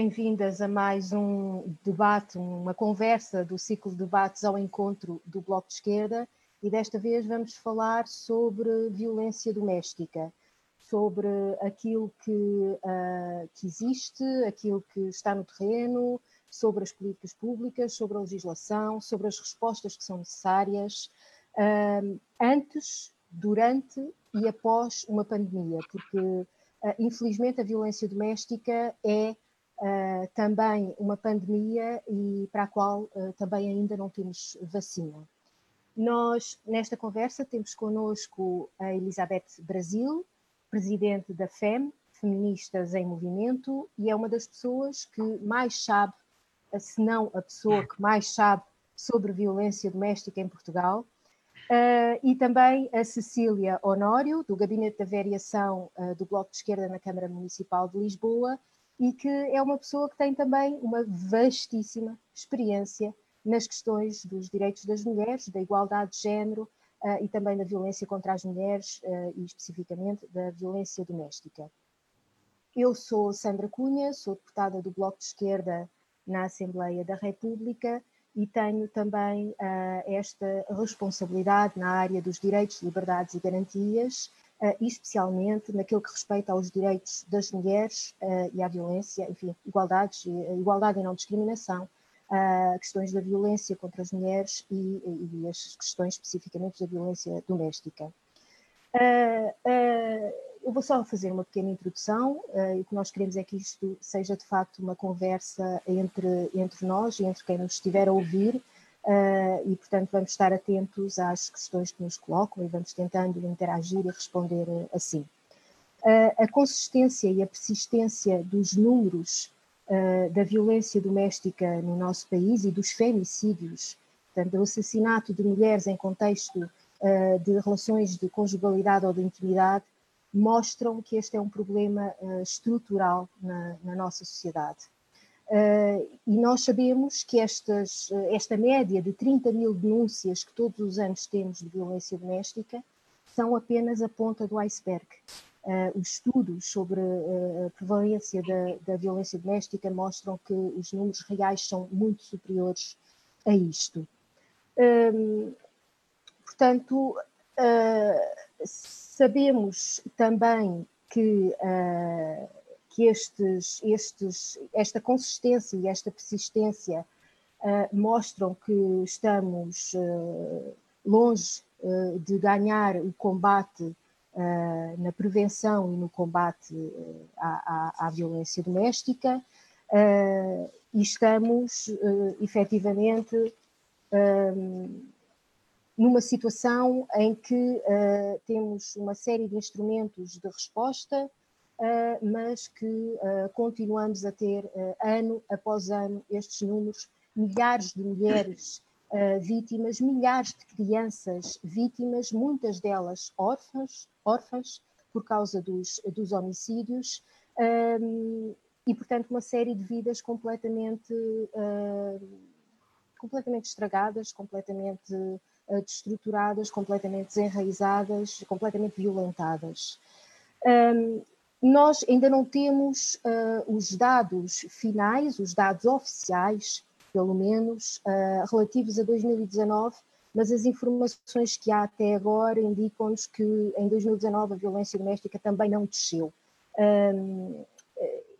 bem-vindas a mais um debate, uma conversa do ciclo de debates ao encontro do Bloco de Esquerda e desta vez vamos falar sobre violência doméstica, sobre aquilo que, uh, que existe, aquilo que está no terreno, sobre as políticas públicas, sobre a legislação, sobre as respostas que são necessárias uh, antes, durante e após uma pandemia, porque uh, infelizmente a violência doméstica é uh, também uma pandemia e para a qual uh, também ainda não temos vacina. Nós, nesta conversa, temos connosco a Elizabeth Brasil, presidente da FEM, Feministas em Movimento, e é uma das pessoas que mais sabe, se não a pessoa que mais sabe sobre violência doméstica em Portugal. Uh, e também a Cecília Honório, do Gabinete da Variação uh, do Bloco de Esquerda na Câmara Municipal de Lisboa, e que é uma pessoa que tem também uma vastíssima experiência nas questões dos direitos das mulheres, da igualdade de género uh, e também da violência contra as mulheres uh, e especificamente da violência doméstica. Eu sou Sandra Cunha, sou deputada do Bloco de Esquerda na Assembleia da República e tenho também uh, esta responsabilidade na área dos direitos, liberdades e garantias especialmente naquilo que respeita aos direitos das mulheres uh, e à violência, enfim, igualdades, igualdade e não discriminação, questões da violência contra as mulheres e, e, as questões especificamente da violência doméstica. eu vou só fazer uma pequena introdução o que nós queremos é que isto seja de facto uma conversa entre, entre nós e entre quem nos estiver a ouvir, e, portanto, vamos estar atentos às questões que nos colocam e vamos tentando interagir e responder assim. Uh, a consistência e a persistência dos números uh, da violência doméstica no nosso país e dos femicídios, portanto, do assassinato de mulheres em contexto de relações de conjugalidade ou de intimidade, mostram que este é um problema estrutural na, na nossa sociedade. Uh, e nós sabemos que estas, esta média de 30 mil denúncias que todos os anos temos de violência doméstica são apenas a ponta do iceberg. Uh, os estudos sobre uh, a prevalência da, da, violência doméstica mostram que os números reais são muito superiores a isto. portanto, sabemos também que que estes, estes, esta consistência e esta persistência uh, mostram que estamos uh, longe uh, de ganhar o combate na prevenção e no combate à, à, à, violência doméstica e estamos efetivamente numa situação em que temos uma série de instrumentos de resposta uh, mas que uh, continuamos a ter uh, ano após ano estes números, milhares de mulheres vítimas, milhares de crianças vítimas, muitas delas órfãs, órfãs por causa dos, dos homicídios, um, e portanto uma série de vidas completamente, completamente estragadas, completamente destruturadas, completamente desenraizadas, completamente violentadas. Um, nós ainda não temos uh, os dados finais, os dados oficiais, pelo menos, uh, relativos a 2019, mas as informações que há até agora indicam-nos que em 2019 a violência doméstica também não desceu. Um,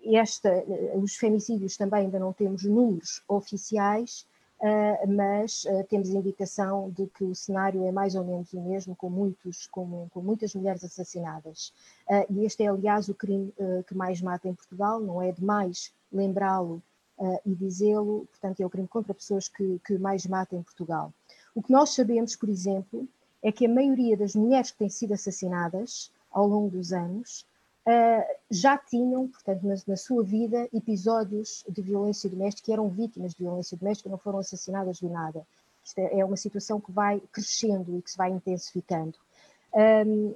esta, os femicídios também ainda não temos números oficiais, mas uh, temos indicação de que o cenário é mais ou menos o mesmo, com, muitos, com, com muitas mulheres assassinadas. Uh, e este é, aliás, o crime que mais mata em Portugal, não é demais lembrá-lo e dizê-lo, portanto, é o crime contra pessoas que, que mais mata em Portugal. O que nós sabemos, por exemplo, é que a maioria das mulheres que têm sido assassinadas ao longo dos anos uh, já tinham, portanto, na, na, sua vida, episódios de violência doméstica e eram vítimas de violência doméstica, não foram assassinadas do nada. Isto é, é uma situação que vai crescendo e que se vai intensificando. Um,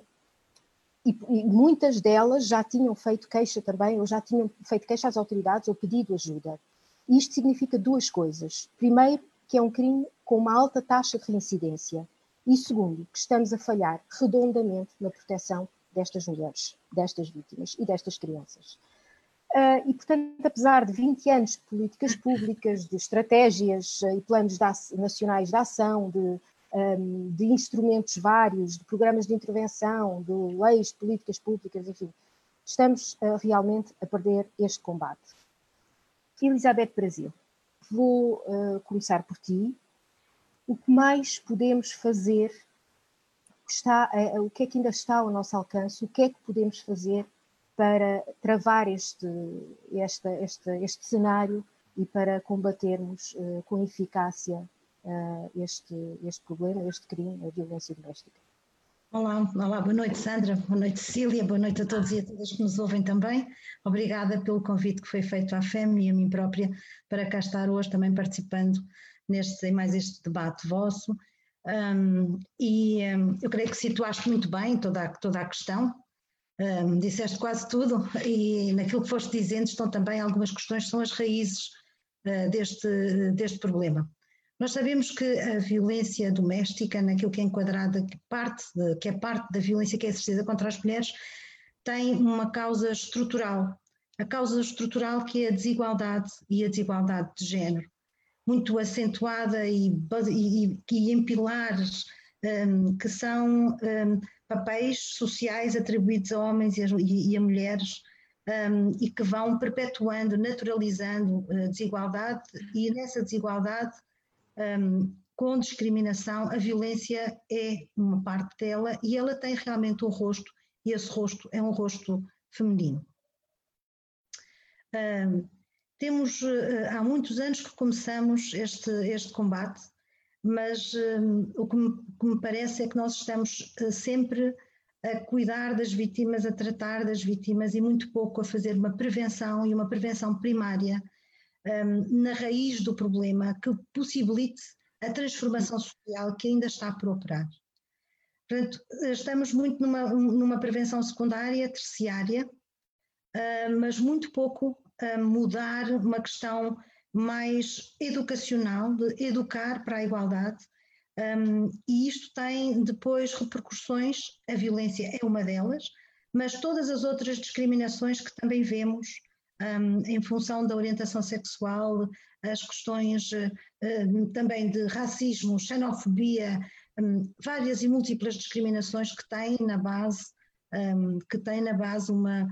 e, e, muitas delas já tinham feito queixa também, ou já tinham feito queixa às autoridades ou pedido ajuda. Isto significa duas coisas. Primeiro, que é um crime com uma alta taxa de reincidência. E segundo, que estamos a falhar redondamente na proteção destas mulheres, destas vítimas e destas crianças. Uh, e, portanto, apesar de 20 anos de políticas públicas, de estratégias e planos de nacionais de ação, de, um, de, instrumentos vários, de programas de intervenção, de leis de políticas públicas, enfim, estamos uh, realmente a perder este combate. Elizabeth Brasil, vou uh, começar por ti. O que mais podemos fazer? Está, o que é que ainda está ao nosso alcance? O que é que podemos fazer para travar este, este, este, este cenário e para combatermos uh, com eficácia este, este problema, este crime, a violência doméstica. Olá, olá, boa noite Sandra, boa noite Cecília, boa noite a todos e a todas que nos ouvem também. Obrigada pelo convite que foi feito à FEM e a mim própria para cá estar hoje também participando neste, em mais este debate vosso. Um, e um, eu creio que situaste muito bem toda a, toda a questão, um, disseste quase tudo e naquilo que foste dizendo estão também algumas questões que são as raízes uh, deste, deste problema. Nós sabemos que a violência doméstica, naquilo que é enquadrada, que, parte de, que é parte da violência que é exercida contra as mulheres, tem uma causa estrutural. A causa estrutural que é a desigualdade e a desigualdade de género, muito acentuada e, e, e em pilares um, que são um, papéis sociais atribuídos a homens e a, e a mulheres um, e que vão perpetuando, naturalizando a desigualdade e nessa desigualdade, um, com discriminação, a violência é uma parte dela e ela tem realmente um rosto e esse rosto é um rosto feminino. Um, temos, uh, há muitos anos que começamos este, este combate mas um, o que me, que me, parece é que nós estamos uh, sempre a cuidar das vítimas, a tratar das vítimas e muito pouco a fazer uma prevenção e uma prevenção primária um, na raiz do problema que possibilite a transformação social que ainda está por operar. Portanto, estamos muito numa, numa prevenção secundária, terciária, uh, mas muito pouco a mudar uma questão mais educacional, de educar para a igualdade, um, e isto tem depois repercussões, a violência é uma delas, mas todas as outras discriminações que também vemos um, em função da orientação sexual, as questões uh, também de racismo, xenofobia, um, várias e múltiplas discriminações que têm na base, que têm na base uma,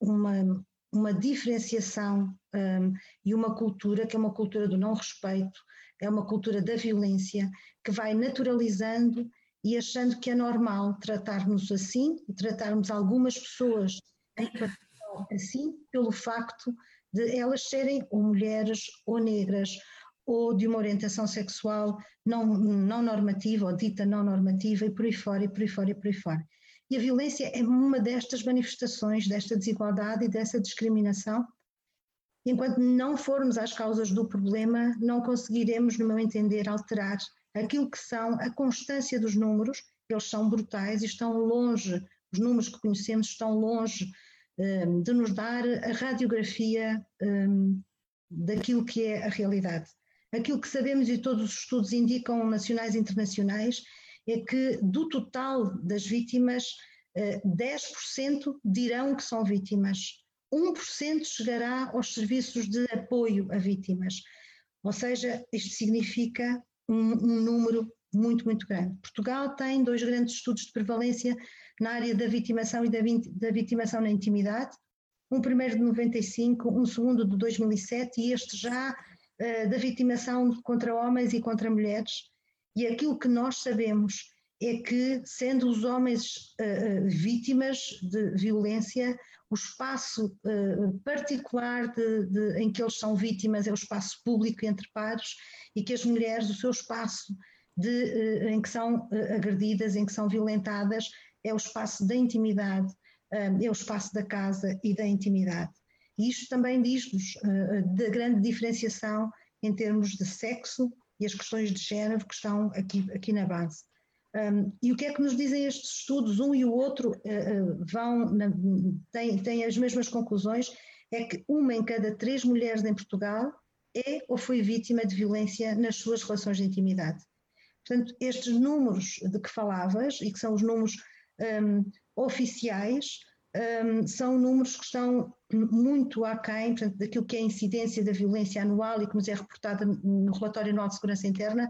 uma uma diferenciação um, e uma cultura que é uma cultura do não respeito, é uma cultura da violência que vai naturalizando e achando que é normal tratarmos assim e tratarmos algumas pessoas assim pelo facto de elas serem ou mulheres ou negras ou de uma orientação sexual não, não normativa ou dita não normativa e por aí fora e por aí fora e por aí fora. E a violência é uma destas manifestações desta desigualdade e dessa discriminação. Enquanto não formos às causas do problema, não conseguiremos, no meu entender, alterar aquilo que são a constância dos números. Eles são brutais e estão longe, os números que conhecemos estão longe um, de nos dar a radiografia um, daquilo que é a realidade. Aquilo que sabemos e todos os estudos indicam, nacionais e internacionais, é que do total das vítimas, 10% eh, dirão que são vítimas, 1% chegará aos serviços de apoio a vítimas. Ou seja, isto significa um, um número muito, muito grande. Portugal tem dois grandes estudos de prevalência na área da vitimação e da, da vitimação na intimidade, um primeiro de 95, um segundo de 2007 e este já uh, da vitimação contra homens e contra mulheres, e aquilo que nós sabemos é que, sendo os homens uh, vítimas de violência, o espaço uh, particular de, de, em que eles são vítimas é o espaço público entre pares e que as mulheres, o seu espaço de, uh, em que são agredidas, em que são violentadas, é o espaço da intimidade, é o espaço da casa e da intimidade. E isto também diz-nos da grande diferenciação em termos de sexo, e as questões de género que estão aqui, aqui na base. Um, e o que é que nos dizem estes estudos? Um e o outro uh, vão, na, têm, têm as mesmas conclusões, é que uma em cada três mulheres em Portugal é ou foi vítima de violência nas suas relações de intimidade. Portanto, estes números de que falavas, e que são os números um, oficiais, um, são números que estão muito aquém portanto, daquilo que é a incidência da violência anual e que nos é reportada no relatório anual de segurança interna,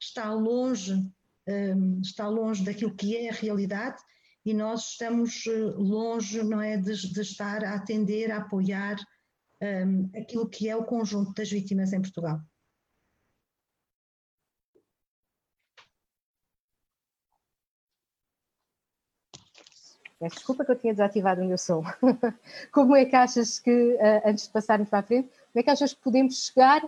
está longe, um, está longe daquilo que é a realidade e nós estamos eh, longe, não é, de, de estar a atender, a apoiar um, aquilo que é o conjunto das vítimas em Portugal. Peço desculpa que eu tinha desativado o meu som. Como é que achas que, eh, antes de passarmos para a frente, como é que achas que podemos chegar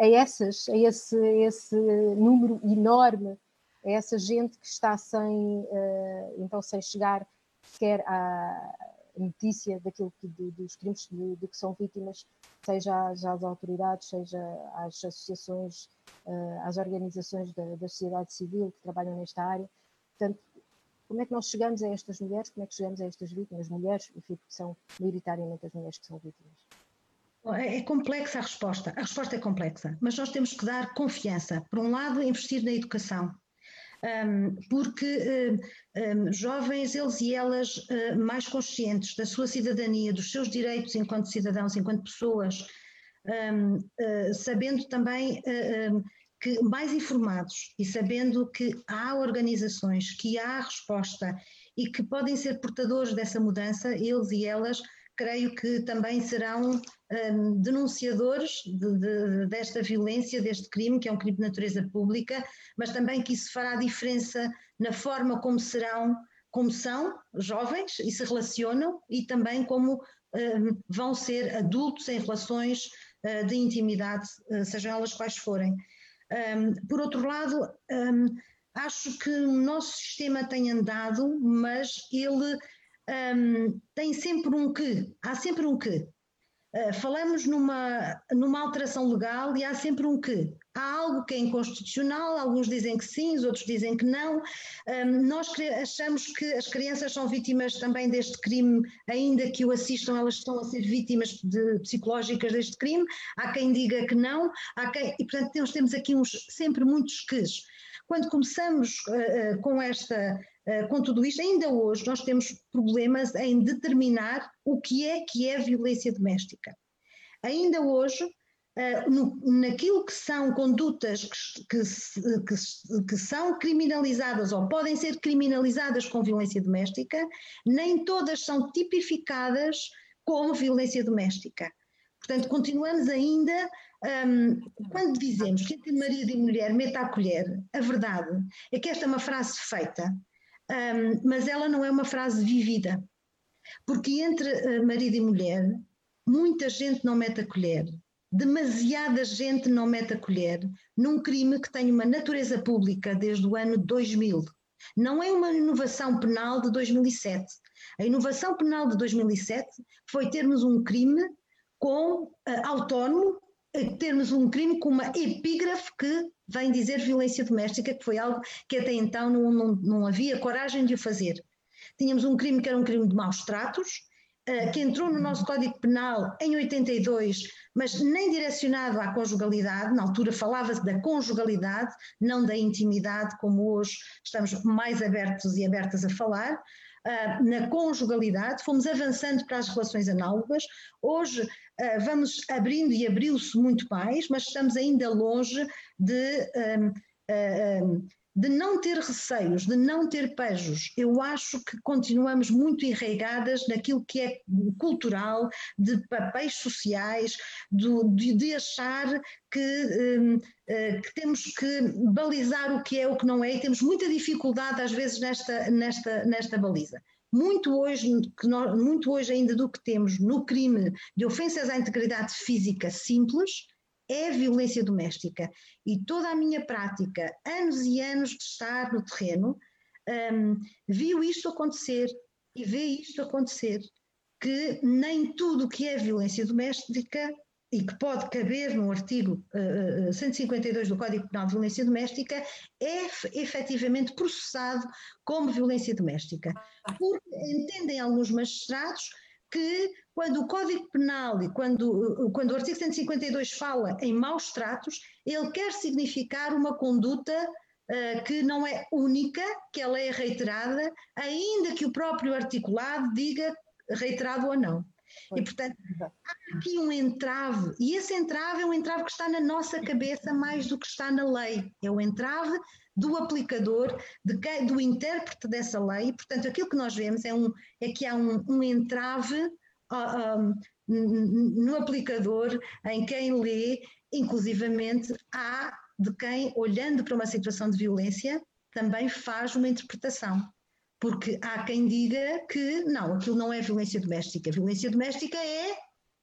a essas, a esse, a esse número enorme, a essa gente que está sem, eh, então sem chegar sequer à notícia daquilo que, dos crimes de, de, que são vítimas, seja às, autoridades, seja às associações, eh, às organizações da, da sociedade civil que trabalham nesta área. Portanto, como é que nós chegamos a estas mulheres, como é que chegamos a estas vítimas, mulheres, enfim, porque são maioritariamente as mulheres que são vítimas? É, é complexa a resposta, a resposta é complexa, mas nós temos que dar confiança. Por um lado, investir na educação, porque um, jovens, eles e elas uh, mais conscientes da sua cidadania, dos seus direitos enquanto cidadãos, enquanto pessoas, uh, sabendo também que mais informados e sabendo que há organizações, que há resposta e que podem ser portadores dessa mudança, eles e elas, creio que também serão um, denunciadores de, de, desta violência, deste crime, que é um crime de natureza pública, mas também que isso fará diferença na forma como serão, como são jovens e se relacionam e também como um, vão ser adultos em relações uh, de intimidade, uh, sejam elas quais forem. Um, por outro lado, um, acho que o nosso sistema tem andado, mas ele um, tem sempre um que, há sempre um que. Uh, falamos numa, numa alteração legal e há sempre um que. Há algo que é inconstitucional, alguns dizem que sim, os outros dizem que não. Nós achamos que as crianças são vítimas também deste crime, ainda que o assistam, elas estão a ser vítimas de, psicológicas deste crime. Há quem diga que não, há quem, e portanto nós temos aqui uns, sempre muitos quês. Quando começamos uh, uh, com esta eh, com tudo isto, ainda hoje nós temos problemas em determinar o que é que é violência doméstica. Ainda hoje, uh, no, naquilo que são condutas que, que, que, que, são criminalizadas ou podem ser criminalizadas com violência doméstica, nem todas são tipificadas como violência doméstica. Portanto, continuamos ainda, um, quando dizemos que entre marido e mulher meta a colher, a verdade é que esta é uma frase feita um, mas ela não é uma frase vivida. Porque entre uh, marido e mulher, muita gente não mete a colher, demasiada gente não mete a colher num crime que tem uma natureza pública desde o ano 2000. Não é uma inovação penal de 2007. A inovação penal de 2007 foi termos um crime com uh, autónomo termos um crime com uma epígrafe que vem dizer violência doméstica, que foi algo que até então não, não, não havia coragem de o fazer. Tínhamos um crime que era um crime de maus tratos, que entrou no nosso Código Penal em 82, mas nem direcionado à conjugalidade, na altura falava-se da conjugalidade, não da intimidade, como hoje estamos mais abertos e abertas a falar. Uh, na conjugalidade, fomos avançando para as relações análogas. Hoje uh, vamos abrindo e abriu-se muito mais, mas estamos ainda longe de, de não ter receios, de não ter pejos. Eu acho que continuamos muito enraigadas naquilo que é cultural, de papéis sociais, do, de, de, achar que, um, uh, que, temos que balizar o que é o que não é e temos muita dificuldade às vezes nesta, nesta, nesta baliza muito hoje, muito hoje ainda do que temos no crime de ofensas à integridade física simples é violência doméstica. E toda a minha prática, anos e anos de estar no terreno, um, viu isto acontecer e vê isto acontecer, que nem tudo o que é violência doméstica e que pode caber no artigo uh, 152 do Código Penal de Violência Doméstica, é efetivamente processado como violência doméstica. Porque entendem alguns magistrados que quando o Código Penal e quando, quando o artigo 152 fala em maus tratos, ele quer significar uma conduta uh, que não é única, que ela é reiterada, ainda que o próprio articulado diga reiterado ou não. E, portanto, há aqui um entrave, e esse entrave é um entrave que está na nossa cabeça mais do que está na lei. É o entrave do aplicador, de do intérprete dessa lei. Portanto, aquilo que nós vemos é, um, é que há um, um entrave no aplicador, em quem lê, inclusivamente há de quem, olhando para uma situação de violência, também faz uma interpretação. Porque há quem diga que não, aquilo não é violência doméstica. Violência doméstica é,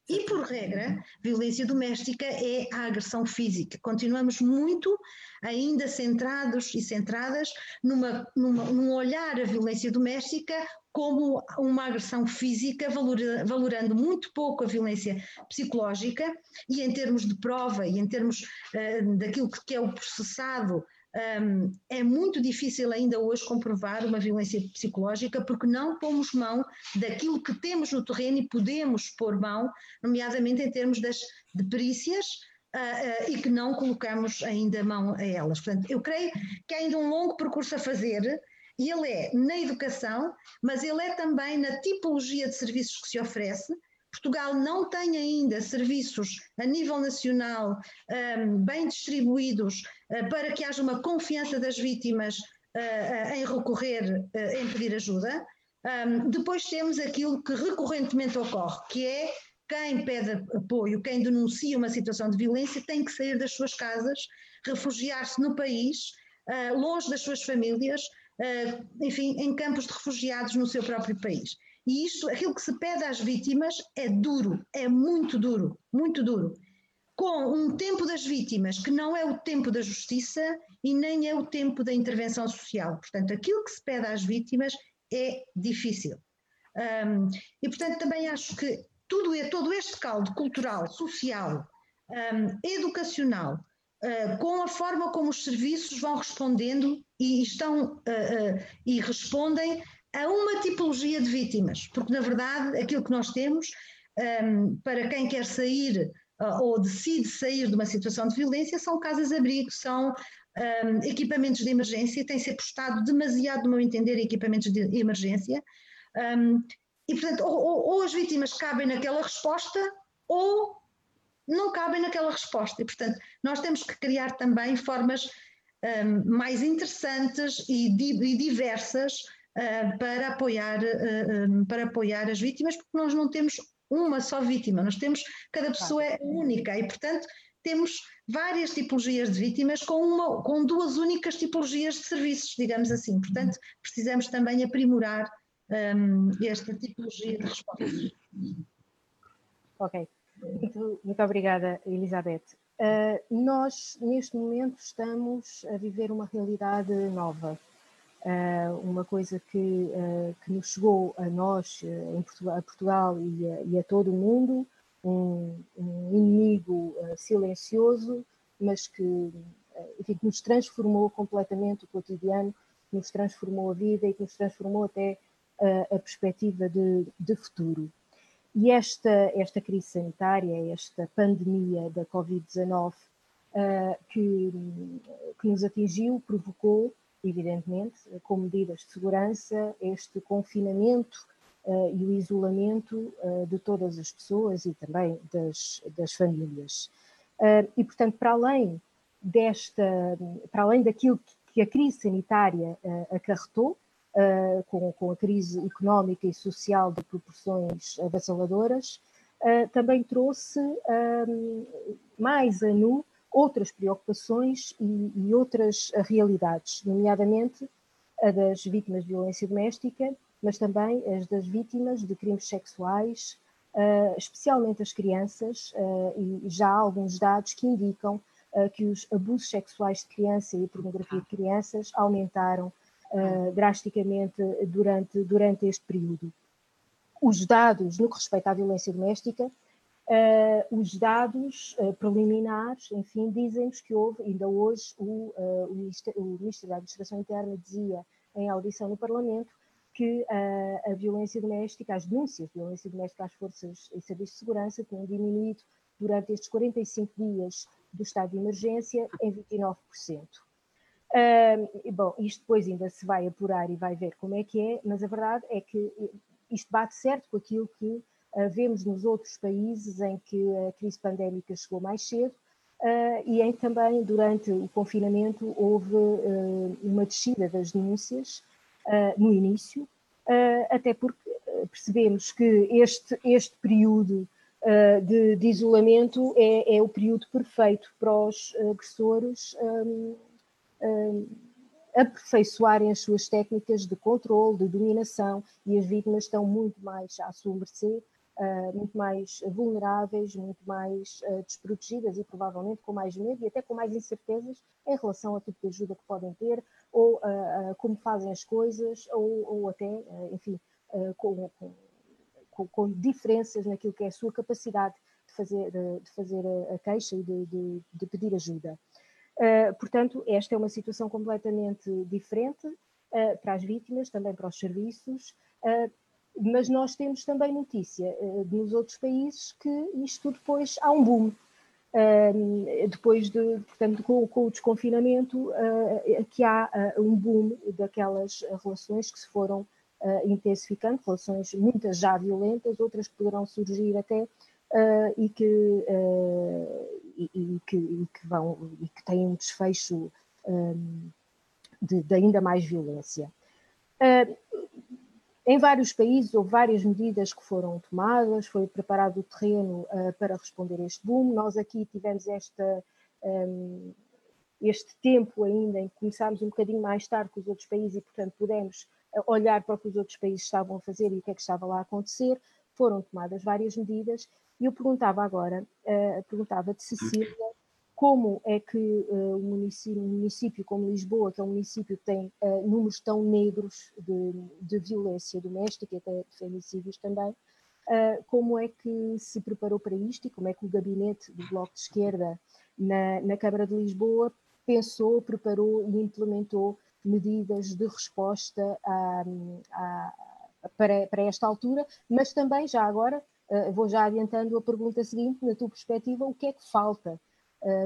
e por regra, violência doméstica é a agressão física. Continuamos muito ainda centrados e centradas numa, numa, num olhar a violência doméstica como uma agressão física, valorando muito pouco a violência psicológica e em termos de prova e em termos uh, daquilo que é o processado um, é muito difícil ainda hoje comprovar uma violência psicológica porque não pomos mão daquilo que temos no terreno e podemos pôr mão, nomeadamente em termos das, de perícias, uh, uh, e que não colocamos ainda mão a elas. Portanto, eu creio que há ainda um longo percurso a fazer, e ele é na educação, mas ele é também na tipologia de serviços que se oferece, Portugal não tem ainda serviços a nível nacional um, bem distribuídos uh, para que haja uma confiança das vítimas uh, em recorrer, em pedir ajuda. Um, depois temos aquilo que recorrentemente ocorre, que é quem pede apoio, quem denuncia uma situação de violência, tem que sair das suas casas, refugiar-se no país, longe das suas famílias, enfim, em campos de refugiados no seu próprio país. E isto, aquilo que se pede às vítimas é duro, é muito duro, muito duro. Com um tempo das vítimas que não é o tempo da justiça e nem é o tempo da intervenção social. Portanto, aquilo que se pede às vítimas é difícil. Um, e, portanto, também acho que tudo, todo este caldo cultural, social, um, educacional, uh, com a forma como os serviços vão respondendo e estão uh, uh, e respondem a uma tipologia de vítimas, porque na verdade aquilo que nós temos um, para quem quer sair uh, ou decide sair de uma situação de violência são casas-abrigo, são um, equipamentos de emergência, tem ser postado demasiado, no meu entender, equipamentos de emergência. Um, e, portanto, ou, ou, ou, as vítimas cabem naquela resposta ou não cabem naquela resposta. E, portanto, nós temos que criar também formas um, mais interessantes e, e diversas para, apoiar, uh, para apoiar as vítimas, porque nós não temos uma só vítima, nós temos, cada pessoa é única e, portanto, temos várias tipologias de vítimas com, uma, com duas únicas tipologias de serviços, digamos assim. Portanto, precisamos também aprimorar um, esta tipologia de respostas. Ok, muito, muito obrigada, Elizabeth. Uh, nós, neste momento, estamos a viver uma realidade nova. Uh, uma coisa que, uh, que nos chegou a nós, uh, Portugal, a Portugal e a, e a, todo o mundo, um, um inimigo silencioso, mas que, enfim, que nos transformou completamente o cotidiano, que nos transformou a vida e que nos transformou até a perspectiva de, de futuro. E esta, esta crise sanitária, esta pandemia da Covid-19 que, que nos atingiu, provocou evidentemente, com medidas de segurança, este confinamento uh, e o isolamento uh, de todas as pessoas e também das, das famílias. Uh, e, portanto, para além desta, para além daquilo que a crise sanitária acarretou, com, com, a crise económica e social de proporções avassaladoras, também trouxe mais a nu outras preocupações e, e outras realidades, nomeadamente a das vítimas de violência doméstica, mas também as das vítimas de crimes sexuais, uh, especialmente as crianças, uh, e já há alguns dados que indicam uh, que os abusos sexuais de criança e a pornografia de crianças aumentaram drasticamente durante, durante este período. Os dados no que respeita à violência doméstica Uh, os dados uh, preliminares, enfim, dizem-nos que houve, ainda hoje, o, uh, o, Ministro, o, Ministro, da Administração Interna dizia em audição no Parlamento que a violência doméstica, as denúncias de violência doméstica às forças e serviços de segurança tinham diminuído durante estes 45 dias do estado de emergência em 29%. bom, isto depois ainda se vai apurar e vai ver como é que é, mas a verdade é que isto bate certo com aquilo que vemos nos outros países em que a crise pandémica chegou mais cedo e em que também durante o confinamento houve uma descida das denúncias no início, até porque percebemos que este, este período de, de, isolamento é, é, o período perfeito para os agressores um, um, aperfeiçoarem as suas técnicas de controle, de dominação, e as vítimas estão muito mais à sua mercê, uh, muito mais vulneráveis, muito mais uh, desprotegidas e provavelmente com mais medo e até com mais incertezas em relação ao tipo de ajuda que podem ter, ou uh, como fazem as coisas, ou, ou até, enfim, com, com, com, diferenças naquilo que é a sua capacidade de fazer, de fazer a, queixa e de, de, de pedir ajuda. Portanto, esta é uma situação completamente diferente para as vítimas, também para os serviços, mas nós temos também notícia nos outros países que isto depois há um boom. depois de, portanto, com, com o desconfinamento, que há um boom daquelas relações que se foram intensificando, relações muitas já violentas, outras que poderão surgir até e, que, e, e, que, e, que, vão e que têm um desfecho de, de, ainda mais violência. Em vários países houve várias medidas que foram tomadas, foi preparado o terreno para responder a este boom. Nós aqui tivemos esta, um, este tempo ainda em que começámos um bocadinho mais tarde que os outros países e, portanto, pudemos olhar para o que os outros países estavam a fazer e o que é que estava lá a acontecer. Foram tomadas várias medidas e eu perguntava agora, uh, perguntava de Cecília, como é que uh, um, município, um, município, como Lisboa, que é um município que tem uh, números tão negros de, de, violência doméstica e até de femicídios também, uh, como é que se preparou para isto e como é que o gabinete do Bloco de Esquerda na, na Câmara de Lisboa pensou, preparou e implementou medidas de resposta para, para esta altura, mas também já agora vou já adiantando a pergunta seguinte, na tua perspectiva, o que é que falta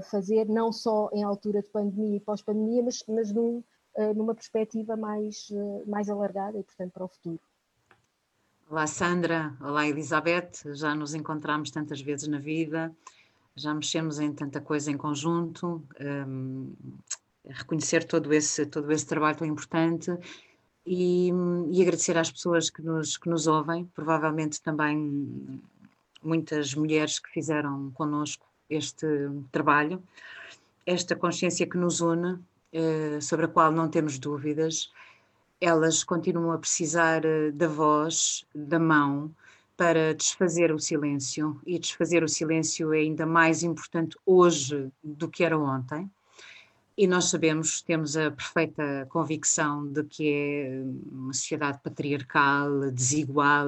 fazer, não só em altura de pandemia e pós-pandemia, mas, mas num, uh, numa perspectiva mais, mais alargada e, portanto, para o futuro? Olá, Sandra. Olá, Elizabeth. Já nos encontramos tantas vezes na vida, já mexemos em tanta coisa em conjunto. Um, reconhecer todo esse, todo esse trabalho tão importante e, e, agradecer às pessoas que nos, que nos ouvem, provavelmente também muitas mulheres que fizeram connosco este trabalho, esta consciência que nos une, eh, sobre a qual não temos dúvidas, elas continuam a precisar eh, da voz, da mão, para desfazer o silêncio, e desfazer o silêncio é ainda mais importante hoje do que era ontem e nós sabemos, temos a perfeita convicção de que é uma sociedade patriarcal, desigual,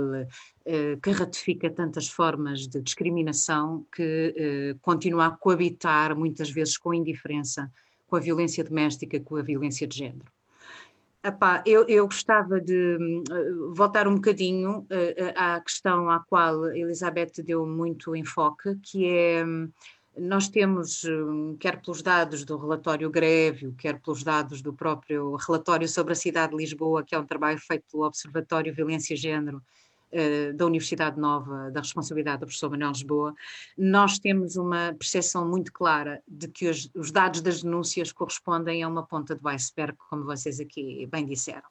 eh, que ratifica tantas formas de discriminação que eh, continua a coabitar muitas vezes com indiferença com a violência doméstica, com a violência de género. Epá, eu, eu, gostava de uh, voltar um bocadinho à questão à qual Elizabeth deu muito enfoque, que é um, nós temos, hum, quer pelos dados do relatório Greve, quer pelos dados do próprio relatório sobre a cidade de Lisboa, que é um trabalho feito pelo Observatório Violência e Gênero eh, da Universidade Nova, da responsabilidade do professor Manuel Lisboa, nós temos uma percepção muito clara de que os, os dados das denúncias correspondem a uma ponta do iceberg, como vocês aqui bem disseram.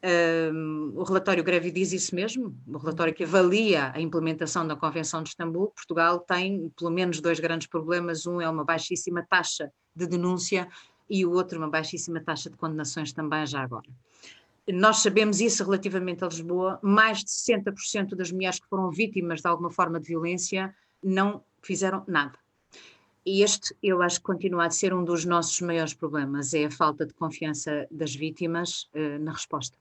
Um, o relatório Greve diz isso mesmo, o relatório que avalia a implementação da Convenção de Istambul. Portugal tem pelo menos dois grandes problemas: um é uma baixíssima taxa de denúncia e o outro uma baixíssima taxa de condenações também, já agora. Nós sabemos isso relativamente a Lisboa: mais de 60% das mulheres que foram vítimas de alguma forma de violência não fizeram nada. E este, eu acho que continua a ser um dos nossos maiores problemas: é a falta de confiança das vítimas uh, na resposta.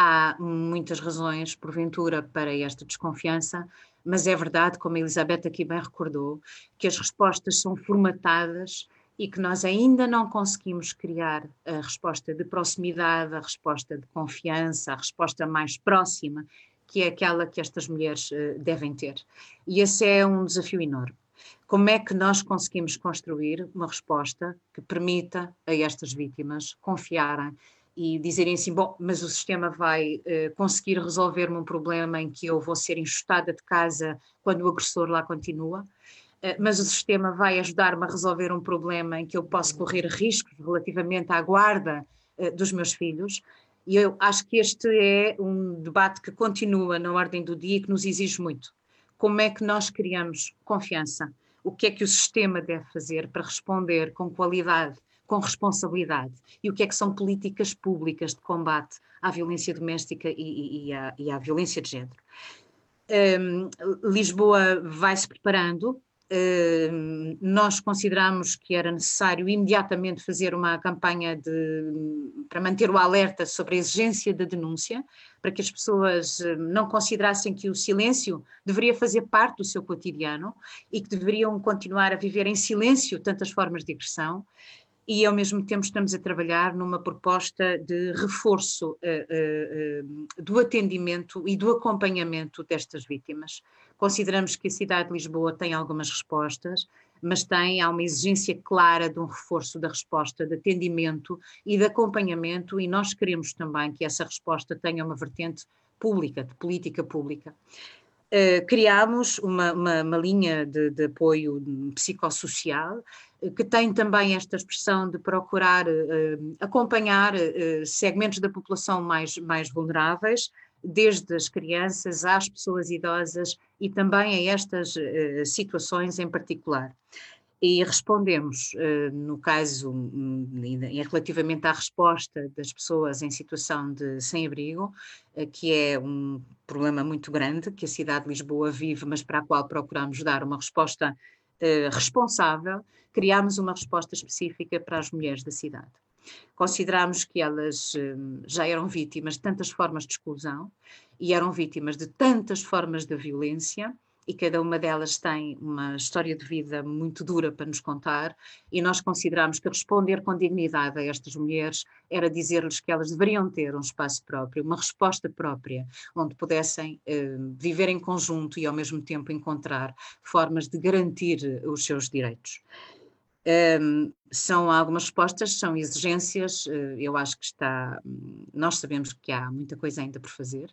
Há muitas razões, porventura, para esta desconfiança, mas é verdade, como a Elizabeth aqui bem recordou, que as respostas são formatadas e que nós ainda não conseguimos criar a resposta de proximidade, a resposta de confiança, a resposta mais próxima, que é aquela que estas mulheres uh, devem ter. E esse é um desafio enorme. Como é que nós conseguimos construir uma resposta que permita a estas vítimas confiarem e dizerem assim, bom, mas o sistema vai uh, conseguir resolver-me um problema em que eu vou ser enxutada de casa quando o agressor lá continua, uh, mas o sistema vai ajudar-me a resolver um problema em que eu posso correr riscos relativamente à guarda uh, dos meus filhos. E eu acho que este é um debate que continua na ordem do dia e que nos exige muito. Como é que nós criamos confiança? O que é que o sistema deve fazer para responder com qualidade, com responsabilidade? E o que é que são políticas públicas de combate à violência doméstica e, e, e, à, e à, violência de género? Um, Lisboa vai se preparando nós consideramos que era necessário imediatamente fazer uma campanha de, para manter o alerta sobre a exigência da denúncia, para que as pessoas não considerassem que o silêncio deveria fazer parte do seu cotidiano e que deveriam continuar a viver em silêncio tantas formas de agressão e ao mesmo tempo estamos a trabalhar numa proposta de reforço uh, uh, do atendimento e do acompanhamento destas vítimas. Consideramos que a cidade de Lisboa tem algumas respostas, mas tem, há uma exigência clara de um reforço da resposta de atendimento e de acompanhamento, e nós queremos também que essa resposta tenha uma vertente pública, de política pública. Uh, criámos uma, uma, uma linha de, de, apoio psicossocial que tem também esta expressão de procurar uh, acompanhar segmentos da população mais, mais vulneráveis, desde as crianças às pessoas idosas e também a estas situações em particular. E respondemos, no caso, hum, relativamente à resposta das pessoas em situação de sem-abrigo, que é um problema muito grande que a cidade de Lisboa vive, mas para a qual procuramos dar uma resposta responsável, criámos uma resposta específica para as mulheres da cidade. Consideramos que elas hum, já eram vítimas de tantas formas de exclusão e eram vítimas de tantas formas de violência e cada uma delas tem uma história de vida muito dura para nos contar, e nós consideramos que responder com dignidade a estas mulheres era dizer-lhes que elas deveriam ter um espaço próprio, uma resposta própria, onde pudessem eh, viver em conjunto e ao mesmo tempo encontrar formas de garantir os seus direitos. Um, são algumas respostas, são exigências, uh, eu acho que está, nós sabemos que há muita coisa ainda por fazer,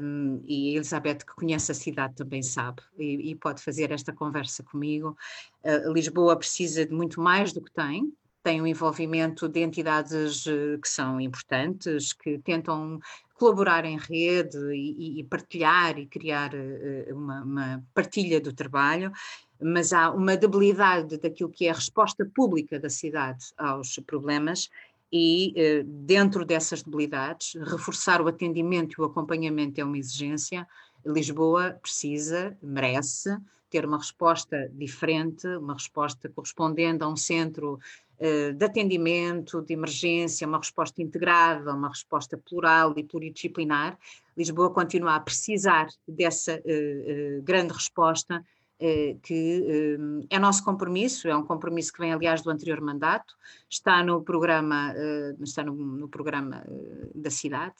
um, e a Elizabeth, que conhece a cidade, também sabe e, e pode fazer esta conversa comigo. Uh, Lisboa precisa de muito mais do que tem, tem um envolvimento de entidades uh, que são importantes, que tentam colaborar em rede e, e partilhar e criar uh, uma, uma, partilha do trabalho, mas há uma debilidade daquilo que é a resposta pública da cidade aos problemas e, eh, dentro dessas debilidades, reforçar o atendimento e o acompanhamento é uma exigência. Lisboa precisa, merece ter uma resposta diferente, uma resposta correspondendo a um centro eh, de atendimento, de emergência, uma resposta integrada, uma resposta plural e pluridisciplinar. Lisboa continua a precisar dessa uh, grande resposta eh, que eh, é nosso compromisso, é um compromisso que vem, aliás, do anterior mandato, está no programa, eh, está no, no programa da cidade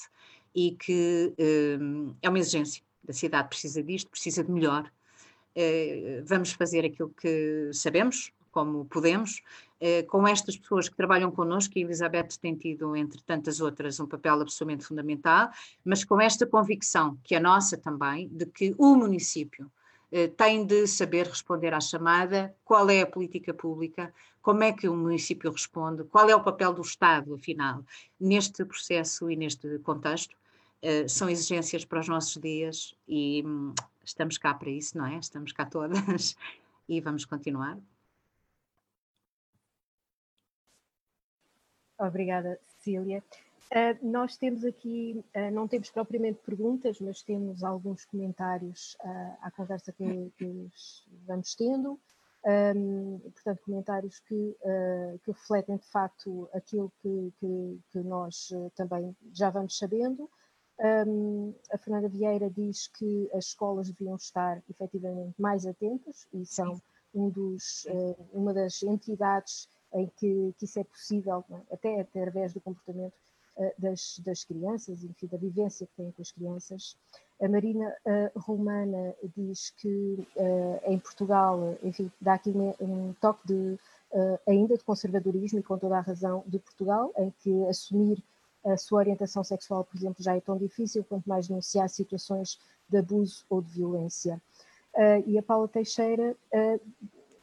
e que é uma exigência. A cidade precisa disto, precisa de melhor. Vamos fazer aquilo que sabemos, como podemos, com estas pessoas que trabalham connosco, e Elizabeth tem tido, entre tantas outras, um papel absolutamente fundamental, mas com esta convicção, que é nossa também, de que o município eh, tem de saber responder à chamada, qual é a política pública, como é que o município responde, qual é o papel do Estado, afinal, neste processo e neste contexto. Uh, são exigências para os nossos dias e hum, estamos cá para isso, não é? Estamos cá todas e vamos continuar. Obrigada, Cecília. Uh, nós temos aqui, uh, não temos propriamente perguntas, mas temos alguns comentários uh, à conversa que, que vamos tendo. Um, portanto, comentários que, que, refletem de facto aquilo que, que, que nós também já vamos sabendo. Um, a Fernanda Vieira diz que as escolas deviam estar efetivamente mais atentas e são um dos, uma das entidades em que, isso é possível, é? até através do comportamento eh, das, das, crianças, enfim, da vivência que têm com as crianças. A Marina uh, Romana diz que uh, em Portugal, enfim, dá aqui um, um toque de ainda de conservadorismo e com toda a razão de Portugal, em que assumir a sua orientação sexual, por exemplo, já é tão difícil, quanto mais denunciar situações de abuso ou de violência. Uh, e a Paula Teixeira uh,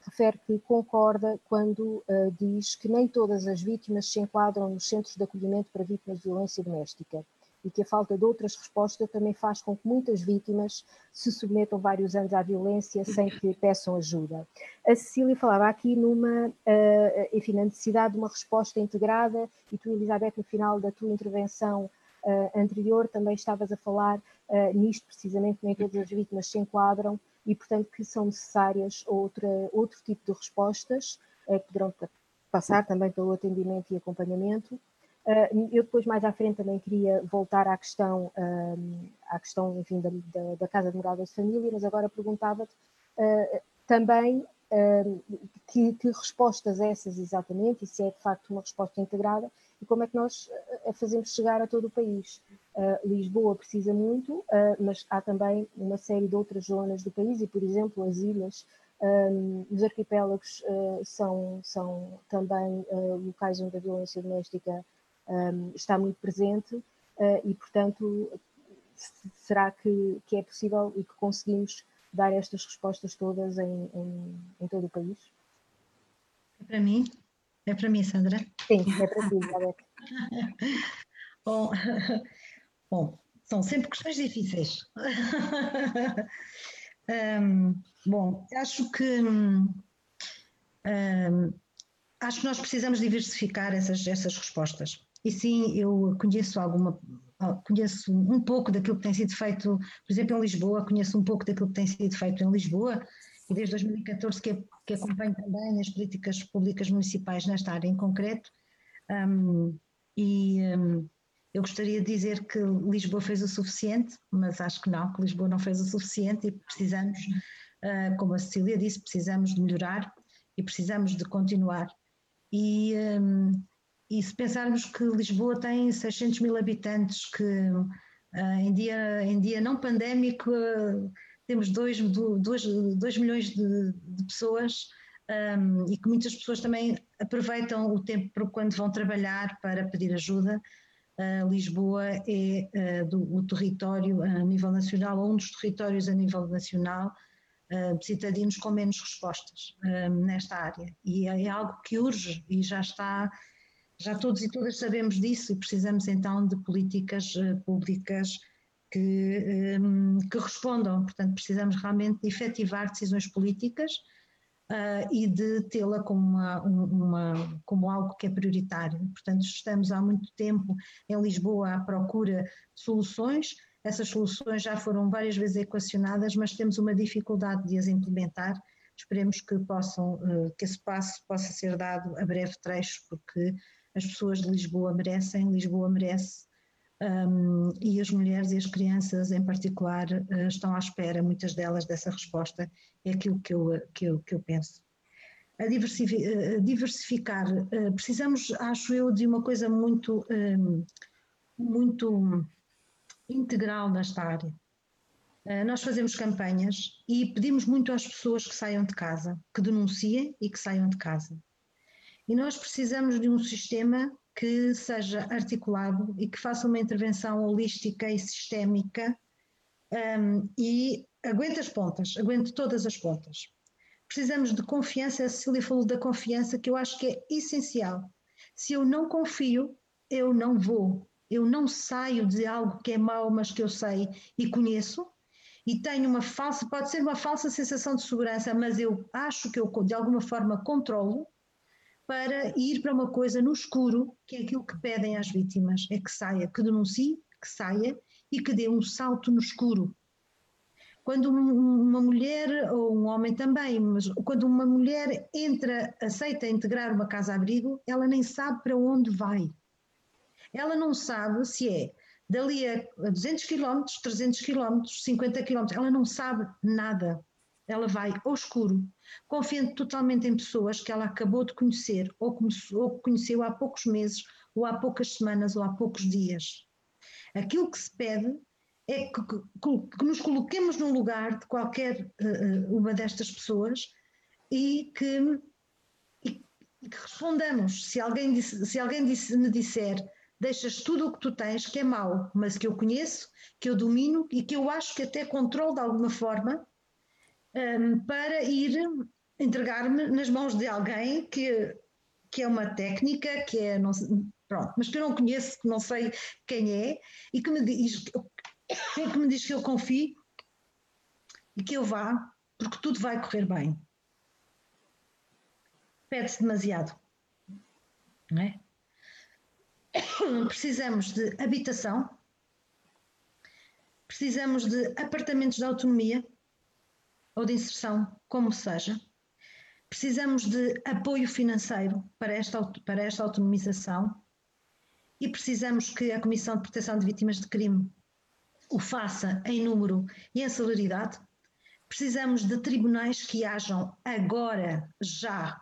refere que concorda quando uh, diz que nem todas as vítimas se enquadram nos centros de acolhimento para vítimas de violência doméstica e que a falta de outras respostas também faz com que muitas vítimas se submetam vários anos à violência sem que peçam ajuda. A Cecília falava aqui numa, uh, enfim, na necessidade de uma resposta integrada e tu, Elizabeth, no final da tua intervenção uh, anterior também estavas a falar nisto precisamente, nem todas as vítimas se enquadram e, portanto, que são necessárias outra, outro tipo de respostas que poderão passar também pelo atendimento e acompanhamento Uh, eu depois mais à frente também queria voltar à questão, uh, à questão enfim, da, da, Casa de Morada de Família, mas agora perguntava-te também que, que, respostas essas exatamente, e se é de facto uma resposta integrada, e como é que nós a fazemos chegar a todo o país. Lisboa precisa muito, mas há também uma série de outras zonas do país, e por exemplo as ilhas um, os arquipélagos uh, são, são também uh, locais onde a violência doméstica um, está muito presente uh, e, portanto, será que, que, é possível e que conseguimos dar estas respostas todas em, em, em todo o país? É para mim? É para mim, Sandra? Sim, é para ti, bom, bom, são sempre questões difíceis. um, bom, acho que um, acho que nós precisamos diversificar essas, essas respostas. E sim, eu conheço alguma, conheço um pouco daquilo que tem sido feito, por exemplo, em Lisboa, conheço um pouco daquilo que tem sido feito em Lisboa, e desde 2014 que, que acompanho também as políticas públicas municipais nesta área em concreto. Um, e um, eu gostaria de dizer que Lisboa fez o suficiente, mas acho que não, que Lisboa não fez o suficiente e precisamos, uh, como a Cecília disse, precisamos de melhorar e precisamos de continuar. E, um, e se pensarmos que Lisboa tem 600 mil habitantes, que uh, em, dia, em dia não pandémico uh, temos 2 milhões de, de pessoas um, e que muitas pessoas também aproveitam o tempo quando vão trabalhar para pedir ajuda. Lisboa é do, o território a nível nacional, ou um dos territórios a nível nacional, uh, citadinos com menos respostas nesta área. E é, é algo que urge e já está já todos e todas sabemos disso e precisamos então de políticas eh, públicas que, que respondam. Portanto, precisamos realmente de efetivar decisões políticas uh, e de tê-la como, uma, uma, como algo que é prioritário. Portanto, estamos há muito tempo em Lisboa à procura de soluções. Essas soluções já foram várias vezes equacionadas, mas temos uma dificuldade de as implementar. Esperemos que possam, uh, que esse passo possa ser dado a breve trecho, porque as pessoas de Lisboa merecem, Lisboa merece, um, e as mulheres e as crianças em particular uh, estão à espera, muitas delas, dessa resposta, é aquilo que eu, que eu, que eu penso. A diversificar, uh, precisamos, acho eu, de uma coisa muito, um, muito integral nesta área. Uh, nós fazemos campanhas e pedimos muito às pessoas que saiam de casa, que denunciem e que saiam de casa. E nós precisamos de um sistema que seja articulado e que faça uma intervenção holística e sistémica um, e aguente as pontas, aguente todas as pontas. Precisamos de confiança, a Cecília falou da confiança, que eu acho que é essencial. Se eu não confio, eu não vou, eu não saio de algo que é mau, mas que eu sei e conheço, e tenho uma falsa, pode ser uma falsa sensação de segurança, mas eu acho que eu de alguma forma controlo, para ir para uma coisa no escuro, que é aquilo que pedem às vítimas, é que saia, que denuncie, que saia e que dê um salto no escuro. Quando uma mulher, ou um homem também, mas quando uma mulher entra, aceita integrar uma casa-abrigo, ela nem sabe para onde vai. Ela não sabe se é dali a 200 km, 300 km, 50 km, ela não sabe nada ela vai ao escuro, confiando totalmente em pessoas que ela acabou de conhecer ou, ou conheceu há poucos meses, ou há poucas semanas, ou há poucos dias. Aquilo que se pede é que, que, que nos coloquemos no lugar de qualquer uh, uma destas pessoas e que, e que respondamos. Se alguém, disse, se alguém disse, me disser deixas tudo o que tu tens, que é mau, mas que eu conheço, que eu domino e que eu acho que até controlo de alguma forma, um, para ir entregar-me nas mãos de alguém que, que é uma técnica, que é, não, pronto, mas que eu não conheço, que não sei quem é, e que me diz que, me diz que eu confie e que eu vá, porque tudo vai correr bem. Pede-se demasiado, não é? precisamos de habitação, precisamos de apartamentos de autonomia ou de inserção, como seja. Precisamos de apoio financeiro para esta, para esta autonomização e precisamos que a Comissão de Proteção de Vítimas de Crime o faça em número e em celeridade. Precisamos de tribunais que hajam agora, já,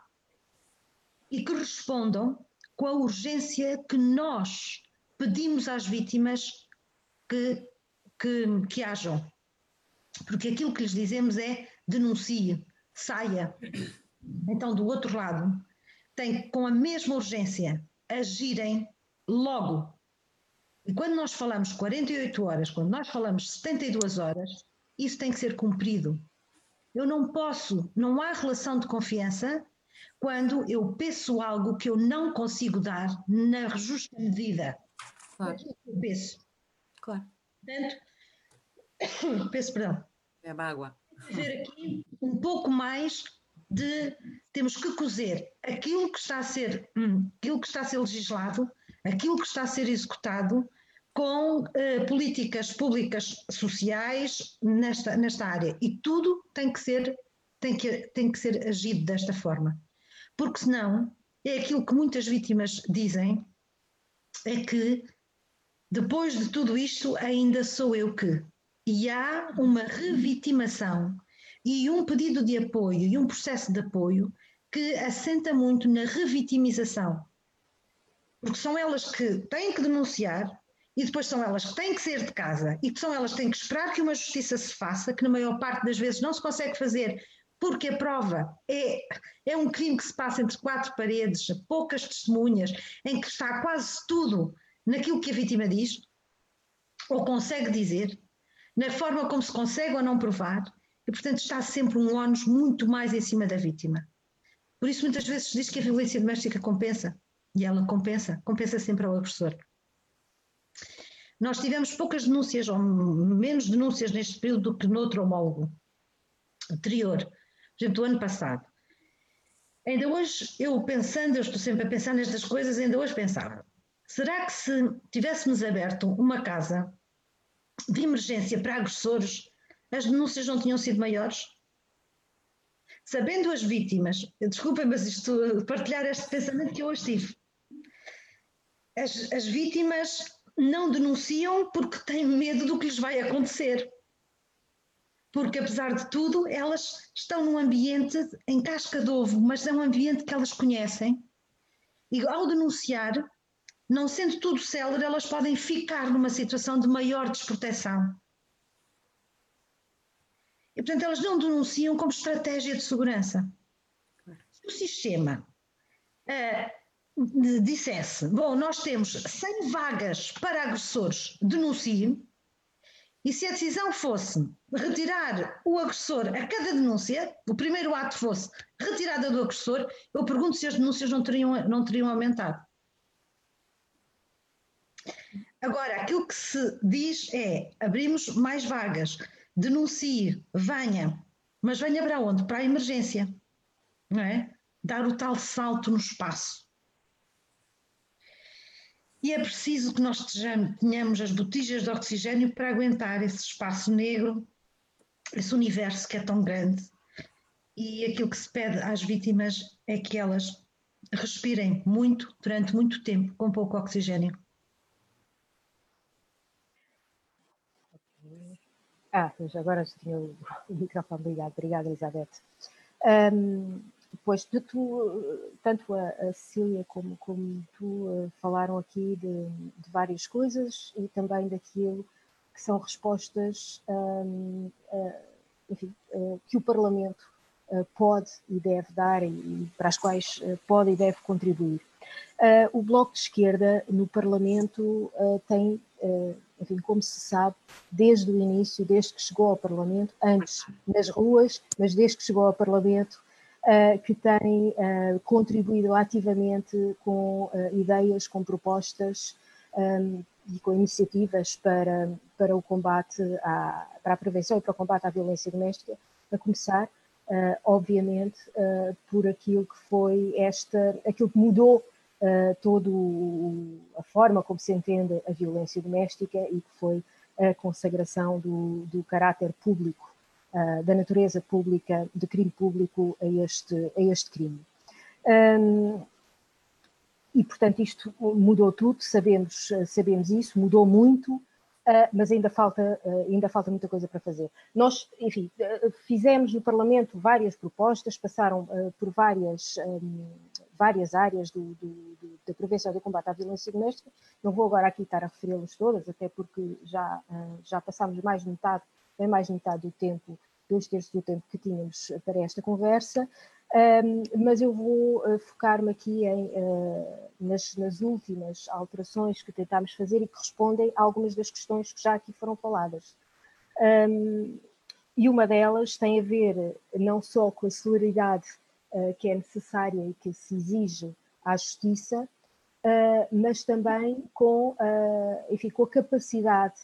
e que respondam com a urgência que nós pedimos às vítimas que, que, que hajam. Porque aquilo que lhes dizemos é denuncie, saia. Então, do outro lado, tem com a mesma urgência agirem logo. E quando nós falamos 48 horas, quando nós falamos 72 horas, isso tem que ser cumprido. Eu não posso, não há relação de confiança quando eu peço algo que eu não consigo dar na justa medida. Claro. Eu peço. Claro. Portanto, peço perdão. É água. Ver aqui um pouco mais de temos que cozer aquilo que está a ser hum, aquilo que está a ser legislado, aquilo que está a ser executado com uh, políticas públicas sociais nesta, nesta área e tudo tem que ser tem que, tem que ser agido desta forma porque senão é aquilo que muitas vítimas dizem, é que depois de tudo isto ainda sou eu que. E há uma revitimação e um pedido de apoio e um processo de apoio que assenta muito na revitimização. Porque são elas que têm que denunciar e depois são elas que têm que sair de casa e que são elas que têm que esperar que uma justiça se faça, que na maior parte das vezes não se consegue fazer porque a prova é, é um crime que se passa entre quatro paredes, poucas testemunhas, em que está quase tudo naquilo que a vítima diz, ou consegue dizer, na forma como se consegue ou não provar, e portanto está sempre um ónus muito mais em cima da vítima. Por isso muitas vezes se diz que a violência doméstica compensa, e ela compensa, compensa sempre ao agressor. Nós tivemos poucas denúncias, ou menos denúncias neste período do que noutro homólogo anterior, por exemplo, do ano passado. Ainda hoje, eu pensando, eu estou sempre a pensar nestas coisas, ainda hoje pensava, será que se tivéssemos aberto uma casa de emergência para agressores, as denúncias não tinham sido maiores? Sabendo as vítimas, desculpem, mas isto, partilhar este pensamento que eu hoje tive. As, as vítimas não denunciam porque têm medo do que lhes vai acontecer porque apesar de tudo, elas estão num ambiente em casca de ovo, mas é um ambiente que elas conhecem. E ao denunciar, não sendo tudo célere, elas podem ficar numa situação de maior desproteção. E portanto, elas não denunciam como estratégia de segurança. Se o sistema uh, dissesse: bom, nós temos 100 vagas para agressores, denunciem, e se a decisão fosse retirar o agressor a cada denúncia, o primeiro ato fosse retirada do agressor, eu pergunto se as denúncias não teriam, não teriam aumentado. Agora, aquilo que se diz é: abrimos mais vagas, denuncie, venha, mas venha para onde? Para a emergência, não é? Dar o tal salto no espaço. E é preciso que nós tenhamos as botijas de oxigênio para aguentar esse espaço negro, esse universo que é tão grande. E aquilo que se pede às vítimas é que elas respirem muito, durante muito tempo, com pouco oxigênio. Ah, agora já tinha o microfone ligado. Obrigada, Elizabeth. Um, Pois, tu, tanto a, a Cecília como, como tu uh, falaram aqui de, de, várias coisas e também daquilo que são respostas um, uh, enfim, uh, que o Parlamento pode e deve dar e para as quais pode e deve contribuir. o Bloco de Esquerda no Parlamento tem, enfim, como se sabe, desde o início, desde que chegou ao Parlamento, antes nas ruas, mas desde que chegou ao Parlamento, que tem contribuído ativamente com ideias, com propostas um, e com iniciativas para, para o combate, à, para a prevenção e para o combate à violência doméstica, a começar, uh, obviamente, uh, por aquilo que foi esta, aquilo que mudou uh, toda a forma como se entende a violência doméstica e que foi a consagração do, do caráter público, da natureza pública, de crime público a este, a este crime. Um, e, portanto, isto mudou tudo, sabemos, sabemos isso, mudou muito, Uh, mas ainda falta, uh, ainda falta muita coisa para fazer. Nós, enfim, uh, fizemos no Parlamento várias propostas, passaram por várias, várias áreas do, do, do, da prevenção do combate à violência doméstica. Não vou agora aqui estar a referi-las todas, até porque já, já passámos mais de metade, bem mais de metade do tempo, dois terços do tempo que tínhamos para esta conversa. Mas eu vou uh, focar-me aqui em, uh, nas, nas, últimas alterações que tentámos fazer e que respondem a algumas das questões que já aqui foram faladas. E uma delas tem a ver não só com a celeridade uh, que é necessária e que se exige à justiça, mas também com, enfim, com a capacidade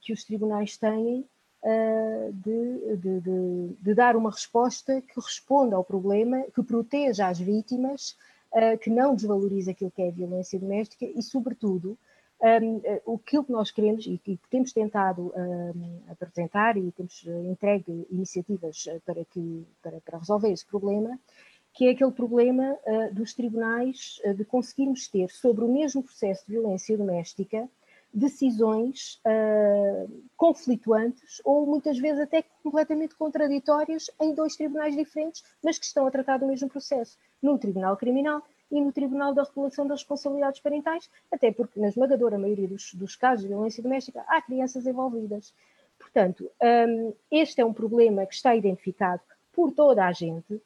que os tribunais têm de, de, de, de, dar uma resposta que responda ao problema, que proteja as vítimas, que não desvalorize aquilo que é a violência doméstica e, sobretudo, um, aquilo que nós queremos e que temos tentado um, apresentar e temos entregue iniciativas para, que, para, para resolver esse problema, que é aquele problema uh, dos tribunais uh, de conseguirmos ter sobre o mesmo processo de violência doméstica decisões uh, conflituantes ou muitas vezes até completamente contraditórias em dois tribunais diferentes, mas que estão a tratar do mesmo processo, no Tribunal Criminal e no Tribunal da Regulação das Responsabilidades Parentais, até porque na esmagadora maioria dos, dos casos de violência doméstica há crianças envolvidas. Portanto, um, este é um problema que está identificado por toda a gente,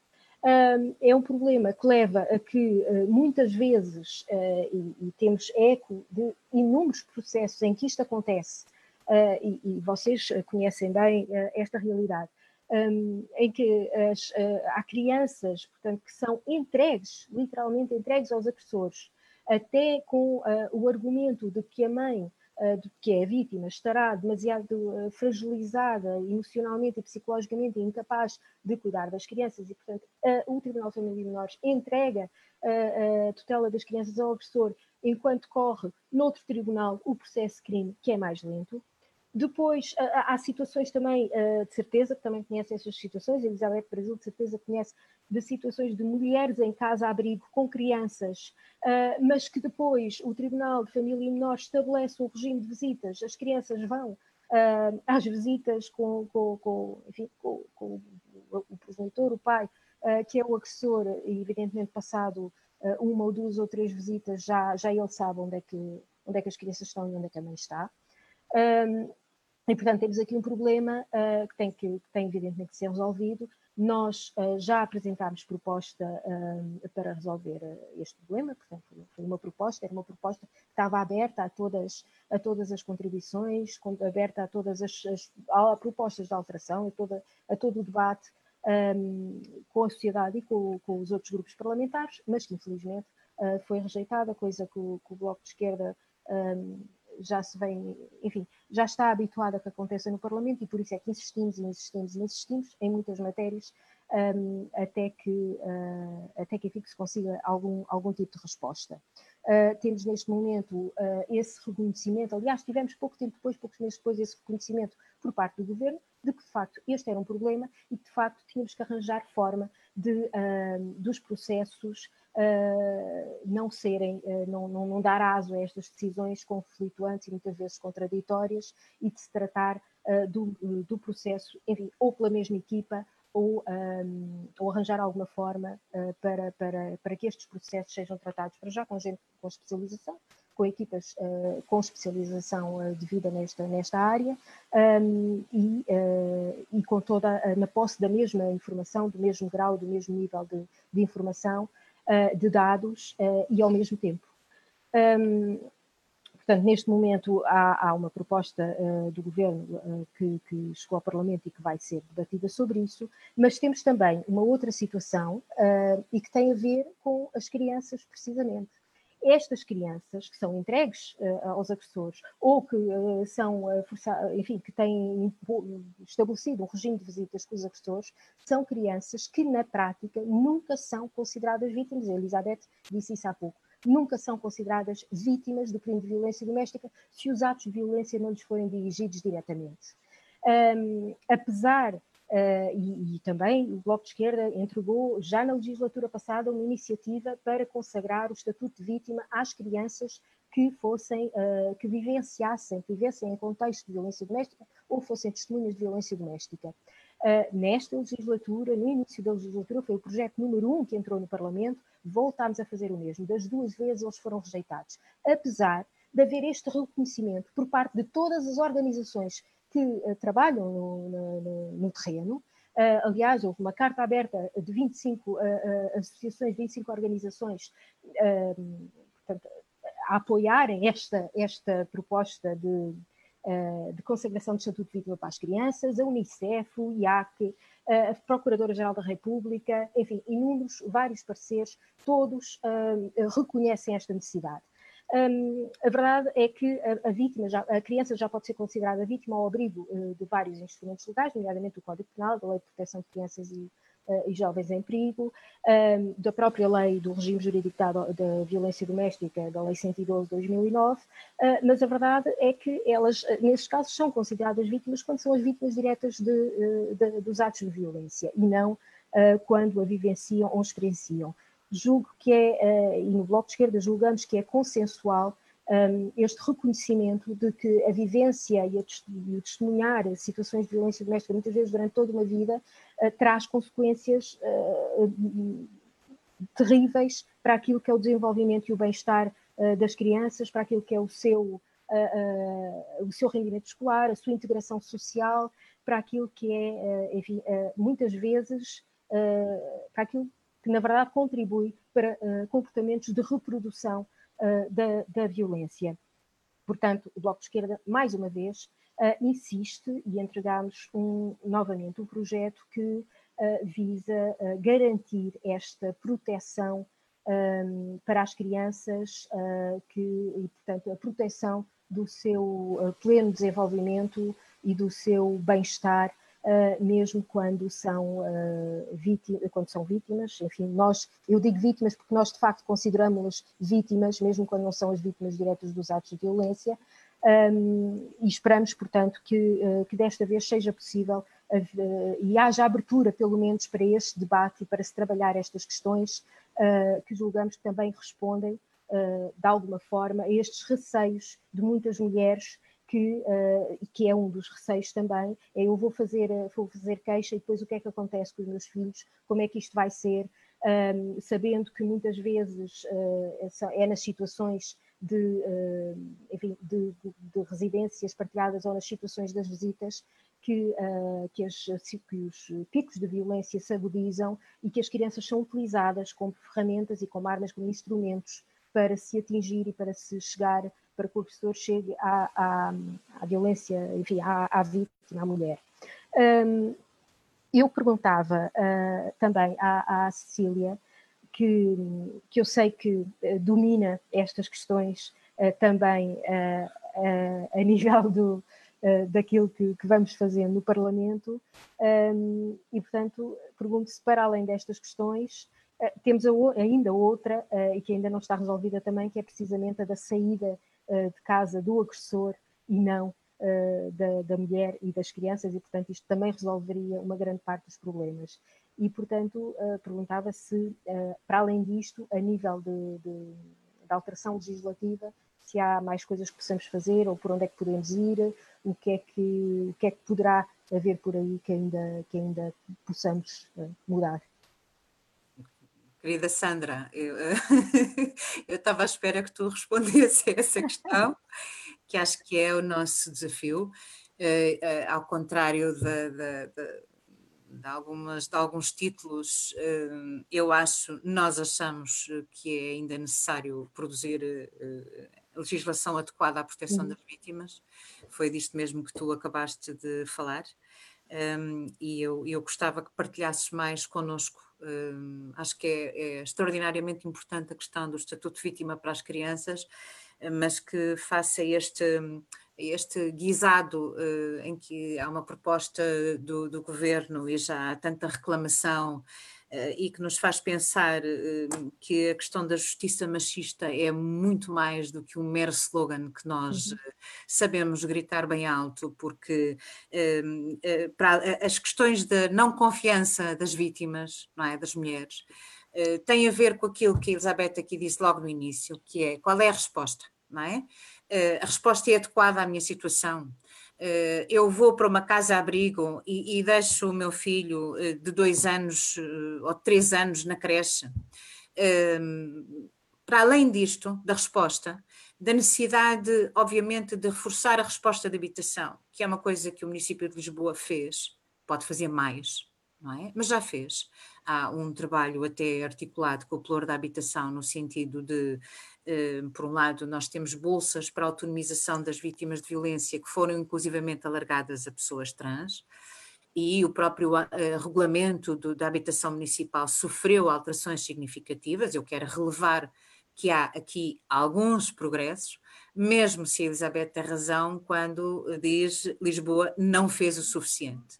é um problema que leva a que uh, muitas vezes, uh, e, e, temos eco de inúmeros processos em que isto acontece, uh, e, e, vocês conhecem bem esta realidade, um, em que as, há crianças, portanto, que são entregues, literalmente entregues aos agressores, até com o argumento de que a mãe uh, de que é a vítima estará demasiado uh, fragilizada emocionalmente e psicologicamente incapaz de cuidar das crianças e, portanto, uh, o Tribunal de e Menores entrega a tutela das crianças ao agressor enquanto corre noutro tribunal o processo crime, que é mais lento. Depois há situações também, de certeza, que também conhecem essas situações, a Elizabeth Brasil de certeza conhece de situações de mulheres em casa-abrigo com crianças, mas que depois o Tribunal de Família e Menores estabelece um regime de visitas, as crianças vão às visitas com, com, com, enfim, com o progenitor, o pai, que é o agressor, e evidentemente passado uma ou duas ou três visitas já, já ele sabe onde é, que, onde é que as crianças estão e onde é que a mãe está. Um, e, portanto, temos aqui um problema uh, que, tem que, que tem evidentemente que ser resolvido. Nós uh, já apresentámos proposta uh, para resolver este problema, portanto, foi uma proposta, era uma proposta que estava aberta a todas, a todas as contribuições, aberta a todas as, as a propostas de alteração, a, toda, a todo o debate um, com a sociedade e com, com, os outros grupos parlamentares, mas que infelizmente foi rejeitada, coisa que o, que o Bloco de Esquerda um, já se vem, enfim, já está habituado a que aconteça no Parlamento e por isso é que insistimos e insistimos e insistimos em muitas matérias um, até, que, uh, até que enfim, se consiga algum, algum tipo de resposta. Uh, temos neste momento uh, esse reconhecimento, aliás, tivemos pouco tempo depois, poucos meses depois, esse reconhecimento por parte do Governo de que, de facto, este era um problema e que, de facto, tínhamos que arranjar forma de, dos processos uh, não serem, uh, não, não, não, dar aso a estas decisões conflituantes e muitas vezes contraditórias e de se tratar uh, do, do processo, enfim, ou pela mesma equipa ou, um, ou arranjar alguma forma para, para, para que estes processos sejam tratados. Para já com gente com especialização, com equipas uh, com especialização uh, devida nesta, nesta área um, e, uh, e, com toda na posse da mesma informação, do mesmo grau, do mesmo nível de, de informação, de dados e ao mesmo tempo. Um, portanto, neste momento há, há uma proposta do Governo que, que, chegou ao Parlamento e que vai ser debatida sobre isso, mas temos também uma outra situação e que tem a ver com as crianças, precisamente estas crianças que são entregues uh, aos agressores ou que uh, são, uh, enfim, que têm estabelecido um regime de visitas com os agressores, são crianças que na prática nunca são consideradas vítimas. A Elizabeth disse isso há pouco. Nunca são consideradas vítimas do crime de violência doméstica se os atos de violência não lhes forem dirigidos diretamente. Um, apesar Uh, e, e, também o Bloco de Esquerda entregou, já na legislatura passada, uma iniciativa para consagrar o estatuto de vítima às crianças que fossem, uh, que vivenciassem, que vivessem em contexto de violência doméstica ou fossem testemunhas de violência doméstica. Uh, nesta legislatura, no início da legislatura, foi o projeto número um que entrou no Parlamento, voltámos a fazer o mesmo. Das duas vezes eles foram rejeitados. Apesar de haver este reconhecimento por parte de todas as organizações que uh, trabalham no, no, no terreno. Uh, aliás, houve uma carta aberta de 25 uh, associações, 25 organizações portanto, a apoiarem esta, esta proposta de, de consagração de Estatuto de Vítima para as Crianças, a Unicef, o IAC, a Procuradora-Geral da República, enfim, inúmeros, vários pareceres, todos reconhecem esta necessidade. Um, a verdade é que a, a, vítima, já, a criança já pode ser considerada vítima ao abrigo uh, de vários instrumentos legais, nomeadamente do Código Penal, da Lei de Proteção de Crianças e, uh, e Jovens em Perigo, um, da própria Lei do Regime Jurídico da, da Violência Doméstica, da Lei 112 de 2009, uh, mas a verdade é que elas, nesses casos, são consideradas vítimas quando são as vítimas diretas de, de, dos atos de violência e não quando a vivenciam ou experienciam julgo que é, uh, e no Bloco de Esquerda julgamos que é consensual um, este reconhecimento de que a vivência e, a, e, o testemunhar situações de violência doméstica, muitas vezes durante toda uma vida, uh, traz consequências uh, terríveis para aquilo que é o desenvolvimento e o bem-estar das crianças, para aquilo que é o seu, o seu rendimento escolar, a sua integração social, para aquilo que é, enfim, muitas vezes, para aquilo que na verdade contribui para uh, comportamentos de reprodução uh, da, da, violência. Portanto, o Bloco de Esquerda, mais uma vez, uh, insiste e entregamos um, novamente um projeto que visa garantir esta proteção um, para as crianças que, e, portanto, a proteção do seu pleno desenvolvimento e do seu bem-estar mesmo quando são, uh, vítimas, quando são vítimas. Enfim, nós, eu digo vítimas porque nós de facto consideramos-las vítimas, mesmo quando não são as vítimas diretas dos atos de violência, um, e esperamos, portanto, que, uh, que desta vez seja possível e haja abertura, pelo menos, para este debate e para se trabalhar estas questões que julgamos que também respondem, de alguma forma, a estes receios de muitas mulheres que, uh, que é um dos receios também, é eu vou fazer, uh, vou fazer queixa e depois o que é que acontece com os meus filhos, como é que isto vai ser, um, sabendo que muitas vezes uh, é nas situações de, enfim, de, de, de, residências partilhadas ou nas situações das visitas que, que, as, que os picos de violência se agudizam e que as crianças são utilizadas como ferramentas e como armas, como instrumentos para se atingir e para se chegar para que o professor chegue à, à, à violência, enfim, à, à, vítima, à mulher. Um, eu perguntava uh, também à, à, Cecília, que, que eu sei que uh, domina estas questões uh, também a nível do, daquilo que, que, vamos fazer no Parlamento, um, e portanto pergunto se para além destas questões temos ainda outra, e que ainda não está resolvida também, que é precisamente a da saída de casa do agressor e não uh, da, da, mulher e das crianças, e portanto isto também resolveria uma grande parte dos problemas. E portanto uh, perguntava se, para além disto, a nível de, de, de alteração legislativa, se há mais coisas que possamos fazer ou por onde é que podemos ir, o que é que, o que, é que poderá haver por aí que ainda, que ainda possamos mudar. Querida Sandra, eu, eu estava à espera que tu respondesse a essa questão, que acho que é o nosso desafio, uh, uh, ao contrário de, de, de, de, algumas, de alguns títulos, uh, eu acho, nós achamos que é ainda necessário produzir legislação adequada à proteção uhum. das vítimas, foi disto mesmo que tu acabaste de falar. Um, e eu, eu gostava que partilhasses mais connosco. Um, acho que é, é, extraordinariamente importante a questão do estatuto de vítima para as crianças, mas que faça este, este guisado uh, em que há uma proposta do, do governo e já há tanta reclamação e que nos faz pensar eh, que a questão da justiça machista é muito mais do que um mero slogan que nós uhum. Eh, sabemos gritar bem alto, porque para as questões da não confiança das vítimas, não é, das mulheres, tem a ver com aquilo que a Elizabeth aqui disse logo no início, que é qual é a resposta, não é? A resposta é adequada à minha situação. Eh, eu vou para uma casa-abrigo e, e, deixo o meu filho eh, de dois anos eh, ou três anos na creche. Ehm, para além disto, da resposta, da necessidade, obviamente, de reforçar a resposta de habitação, que é uma coisa que o município de Lisboa fez, pode fazer mais, não é? Mas já fez. Há um trabalho até articulado com o pluro da habitação, no sentido de por um lado, nós temos bolsas para autonomização das vítimas de violência que foram inclusivamente alargadas a pessoas trans, e o próprio uh, regulamento do, da habitação municipal sofreu alterações significativas. Eu quero relevar que há aqui alguns progressos, mesmo se a Elizabeth tem razão quando diz Lisboa não fez o suficiente.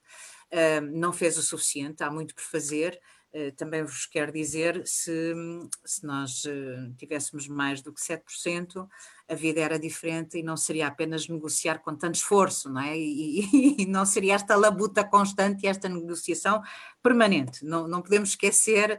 Uh, não fez o suficiente, há muito por fazer. Eh, também vos quero dizer, se, se nós eh, tivéssemos mais do que 7%, a vida era diferente e não seria apenas negociar com tanto esforço, não é? E, e não seria esta labuta constante e esta negociação permanente. Não, não podemos esquecer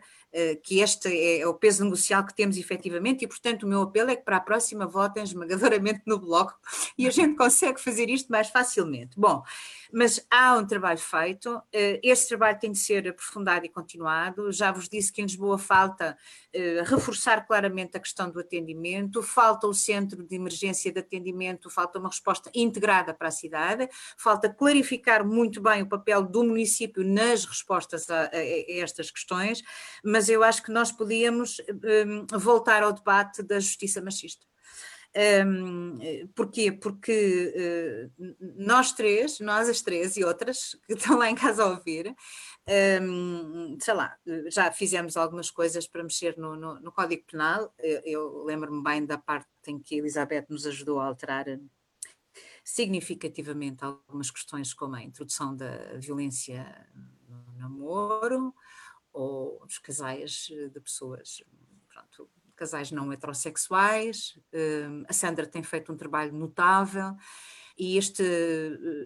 que este é, é, o peso negocial que temos efetivamente e, portanto, o meu apelo é que para a próxima votem esmagadoramente no bloco e a gente consegue fazer isto mais facilmente. Bom, mas há um trabalho feito, uh, esse trabalho tem de ser aprofundado e continuado. Já vos disse que em Lisboa falta uh, reforçar claramente a questão do atendimento, falta o centro de emergência de atendimento, falta uma resposta integrada para a cidade, falta clarificar muito bem o papel do município nas respostas a, a estas questões, mas eu acho que nós podíamos um, voltar ao debate da justiça machista. Um, porquê? Porque uh, nós três, nós as três e outras que estão lá em casa a ouvir, um, sei lá, já fizemos algumas coisas para mexer no, no, no Código Penal. Eu, eu lembro-me bem da parte em que Elizabeth nos ajudou a alterar significativamente algumas questões, como a introdução da violência no namoro ou dos casais de pessoas, pronto, casais não heterossexuais. a Sandra tem feito um trabalho notável e este,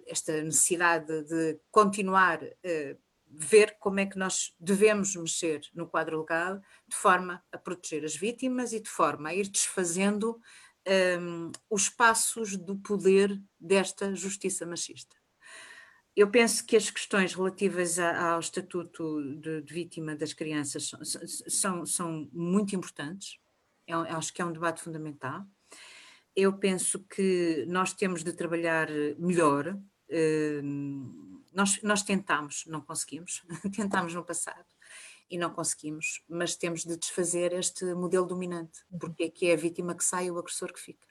esta necessidade de continuar uh, ver como é que nós devemos mexer no quadro legal de forma a proteger as vítimas e de forma a ir desfazendo um, os passos do poder desta justiça machista. Eu penso que as questões relativas a, ao estatuto de, de, vítima das crianças são, são, são muito importantes, é, acho que é um debate fundamental. Eu penso que nós temos de trabalhar melhor. Um, nós, nós tentámos, não conseguimos, tentámos no passado e não conseguimos, mas temos de desfazer este modelo dominante, uhum. porque é que é a vítima que sai e o agressor que fica.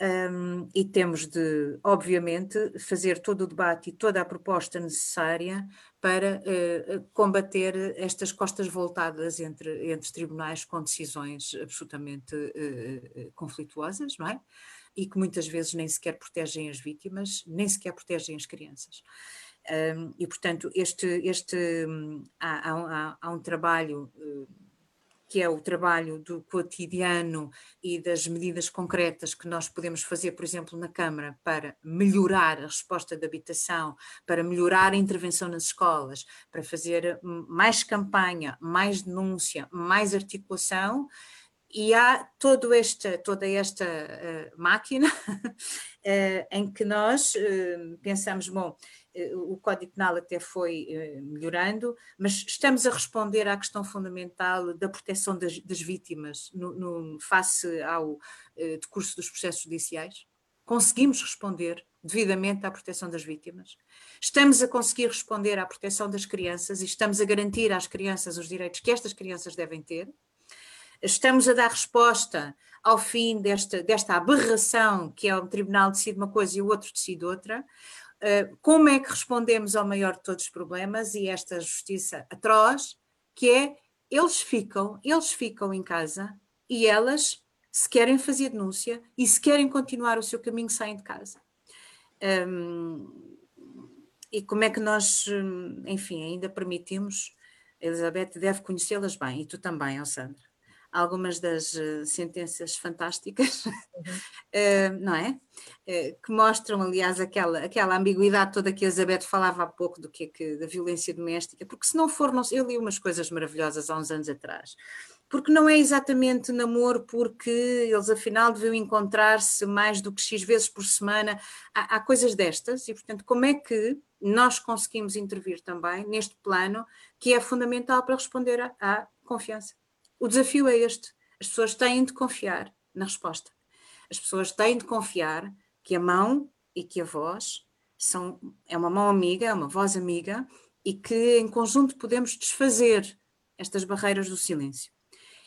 Um, e temos de, obviamente, fazer todo o debate e toda a proposta necessária para uh, combater estas costas voltadas entre, entre tribunais com decisões absolutamente uh, conflituosas, não é? e que muitas vezes nem sequer protegem as vítimas, nem sequer protegem as crianças. Um, e, portanto, este, este, um, há, há, há, um trabalho uh, que é o trabalho do cotidiano e das medidas concretas que nós podemos fazer, por exemplo, na Câmara, para melhorar a resposta de habitação, para melhorar a intervenção nas escolas, para fazer mais campanha, mais denúncia, mais articulação e há todo esta, toda esta uh, máquina uh, em que nós uh, pensamos, bom, o Código Penal até foi melhorando, mas estamos a responder à questão fundamental da proteção das, das vítimas no, no, face ao decurso dos processos judiciais? Conseguimos responder devidamente à proteção das vítimas? Estamos a conseguir responder à proteção das crianças e estamos a garantir às crianças os direitos que estas crianças devem ter? Estamos a dar resposta ao fim desta, desta aberração que é o tribunal decide uma coisa e o outro decide outra? Uh, como é que respondemos ao maior de todos os problemas e esta justiça atroz, que é eles ficam, eles ficam em casa e elas, se querem fazer denúncia e se querem continuar o seu caminho, saem de casa. Um, e como é que nós, enfim, ainda permitimos, Elizabeth deve conhecê-las bem, e tu também, Alessandra, algumas das uh, sentenças fantásticas, uhum. uh, não é? Uh, que mostram, aliás, aquela, aquela ambiguidade toda que a Elizabeth falava há pouco do que, é que da violência doméstica, porque se não for, não, eu li umas coisas maravilhosas há uns anos atrás, porque não é exatamente namoro, porque eles afinal deviam encontrar-se mais do que X vezes por semana. Há, há, coisas destas, e portanto, como é que nós conseguimos intervir também neste plano que é fundamental para responder à, à confiança? O desafio é este: as pessoas têm de confiar na resposta. As pessoas têm de confiar que a mão e que a voz são, é uma mão amiga, é uma voz amiga, e que em conjunto podemos desfazer estas barreiras do silêncio.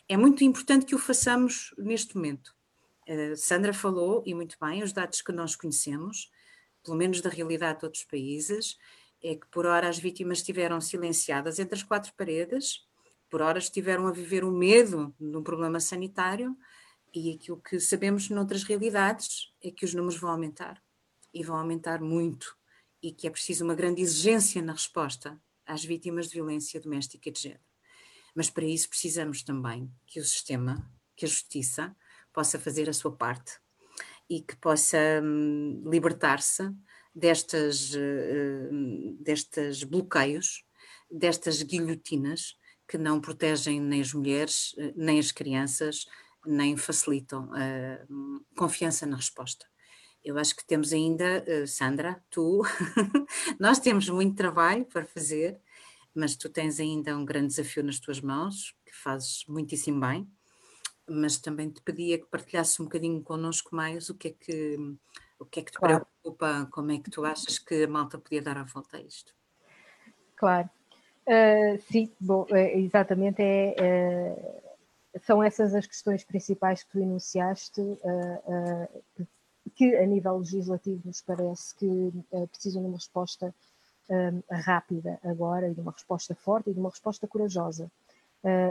É muito importante que o façamos neste momento. Uh, Sandra falou, e muito bem, os dados que nós conhecemos, pelo menos da realidade de outros países, é que por hora as vítimas estiveram silenciadas entre as quatro paredes, por hora estiveram a viver o medo de um problema sanitário, e aquilo que sabemos noutras realidades é que os números vão aumentar, e vão aumentar muito, e que é preciso uma grande exigência na resposta às vítimas de violência doméstica e de género. Mas para isso precisamos também que o sistema, que a justiça, possa fazer a sua parte e que possa hum, libertar-se destas, uh, destes bloqueios, destas guilhotinas que não protegem nem as mulheres, uh, nem as crianças, nem facilitam a uh, confiança na resposta. Eu acho que temos ainda, Sandra, tu, nós temos muito trabalho para fazer mas tu tens ainda um grande desafio nas tuas mãos, que fazes muitíssimo bem, mas também te pedia que partilhasse um bocadinho connosco mais o que é que, o que, é que te claro. preocupa, como é que tu achas que a malta podia dar a volta a isto. Claro, uh, sim, bom, é, exatamente é, é, são essas as questões principais que tu enunciaste, uh, que a nível legislativo nos parece que precisam de uma resposta rápida agora e de uma resposta forte e de uma resposta corajosa.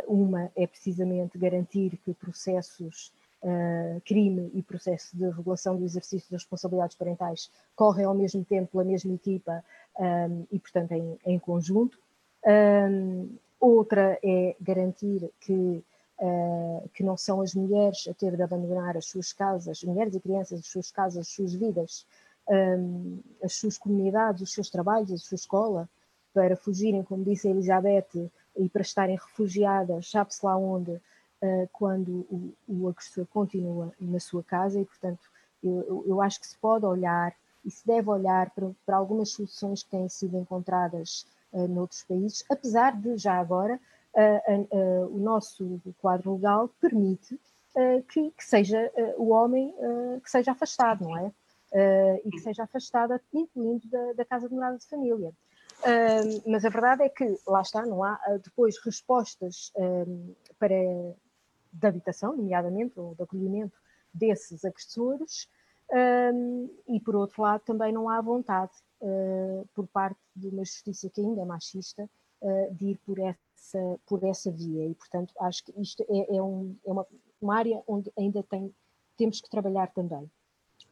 Uma é precisamente garantir que processos uh, crime e processo de regulação do exercício das responsabilidades parentais correm ao mesmo tempo pela mesma equipa um, e, portanto, em, em conjunto. Um, outra é garantir que, uh, que não são as mulheres a ter de abandonar as suas casas, mulheres e crianças, as suas casas, as suas vidas, um, as suas comunidades, os seus trabalhos, a sua escola, para fugirem, como disse a Elizabeth, e para estarem refugiadas, sabe-se lá onde, uh, quando o, o, agressor continua na sua casa, e portanto eu, eu, acho que se pode olhar e se deve olhar para, para algumas soluções que têm sido encontradas noutros países, apesar de já agora uh, o nosso quadro legal permite que, que, seja o homem que seja afastado, não é? e que seja afastada, incluindo da, da casa de morada de família. Mas a verdade é que, lá está, não há depois respostas para, de habitação, nomeadamente, ou de acolhimento desses agressores, e por outro lado também não há vontade por parte de uma justiça que ainda é machista de ir por essa, por essa via e portanto acho que isto é, é, um, é uma, uma área onde ainda tem, temos que trabalhar também.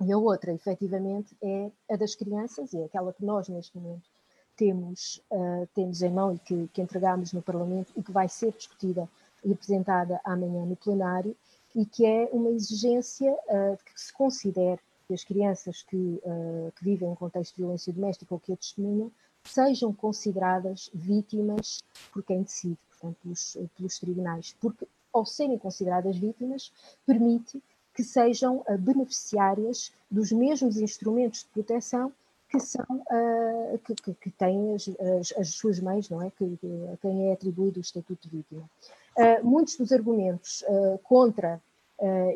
E a outra, efetivamente, é a das crianças, e é aquela que nós, neste momento, temos, uh, temos em mão e que, que entregamos no Parlamento e que vai ser discutida e apresentada amanhã no plenário, e que é uma exigência uh, que se considere que as crianças que, uh, que, vivem em contexto de violência doméstica ou que a testemunham sejam consideradas vítimas por quem decide, portanto, pelos, pelos tribunais, porque ao serem consideradas vítimas, permite que sejam beneficiárias dos mesmos instrumentos de proteção que são uh, que, que, que, têm as, as, as, suas mães, não é? Que, a quem é atribuído o estatuto de vítima. Uh, muitos dos argumentos uh, contra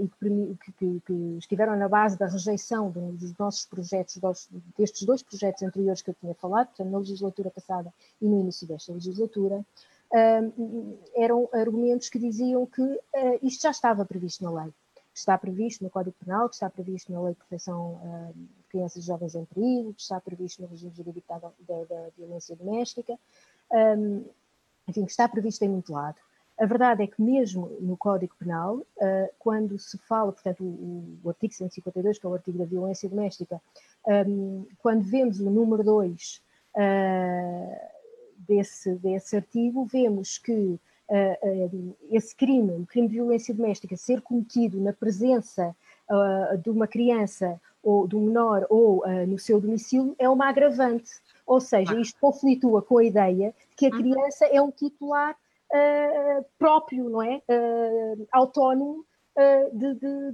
e que, que, estiveram na base da rejeição dos nossos projetos, dos, destes dois projetos anteriores que eu tinha falado, portanto, na legislatura passada e no início desta legislatura, eram argumentos que diziam que isto já estava previsto na lei que está previsto no Código Penal, que está previsto na Lei de Proteção uh, de Crianças e Jovens em Perigo, que está previsto no regime jurídico da, da, da violência doméstica, um, enfim, que está previsto em muito lado. A verdade é que mesmo no Código Penal, uh, quando se fala, portanto, o, o, artigo 152, que é o artigo da violência doméstica, um, quando vemos o número 2 uh, ah, desse, desse artigo, vemos que uh, esse crime, o crime de violência doméstica, ser cometido na presença de uma criança ou de um menor ou no seu domicílio é uma agravante. Ou seja, isto conflitua com a ideia de que a uhum. criança é um titular próprio, não é? autónomo de, de,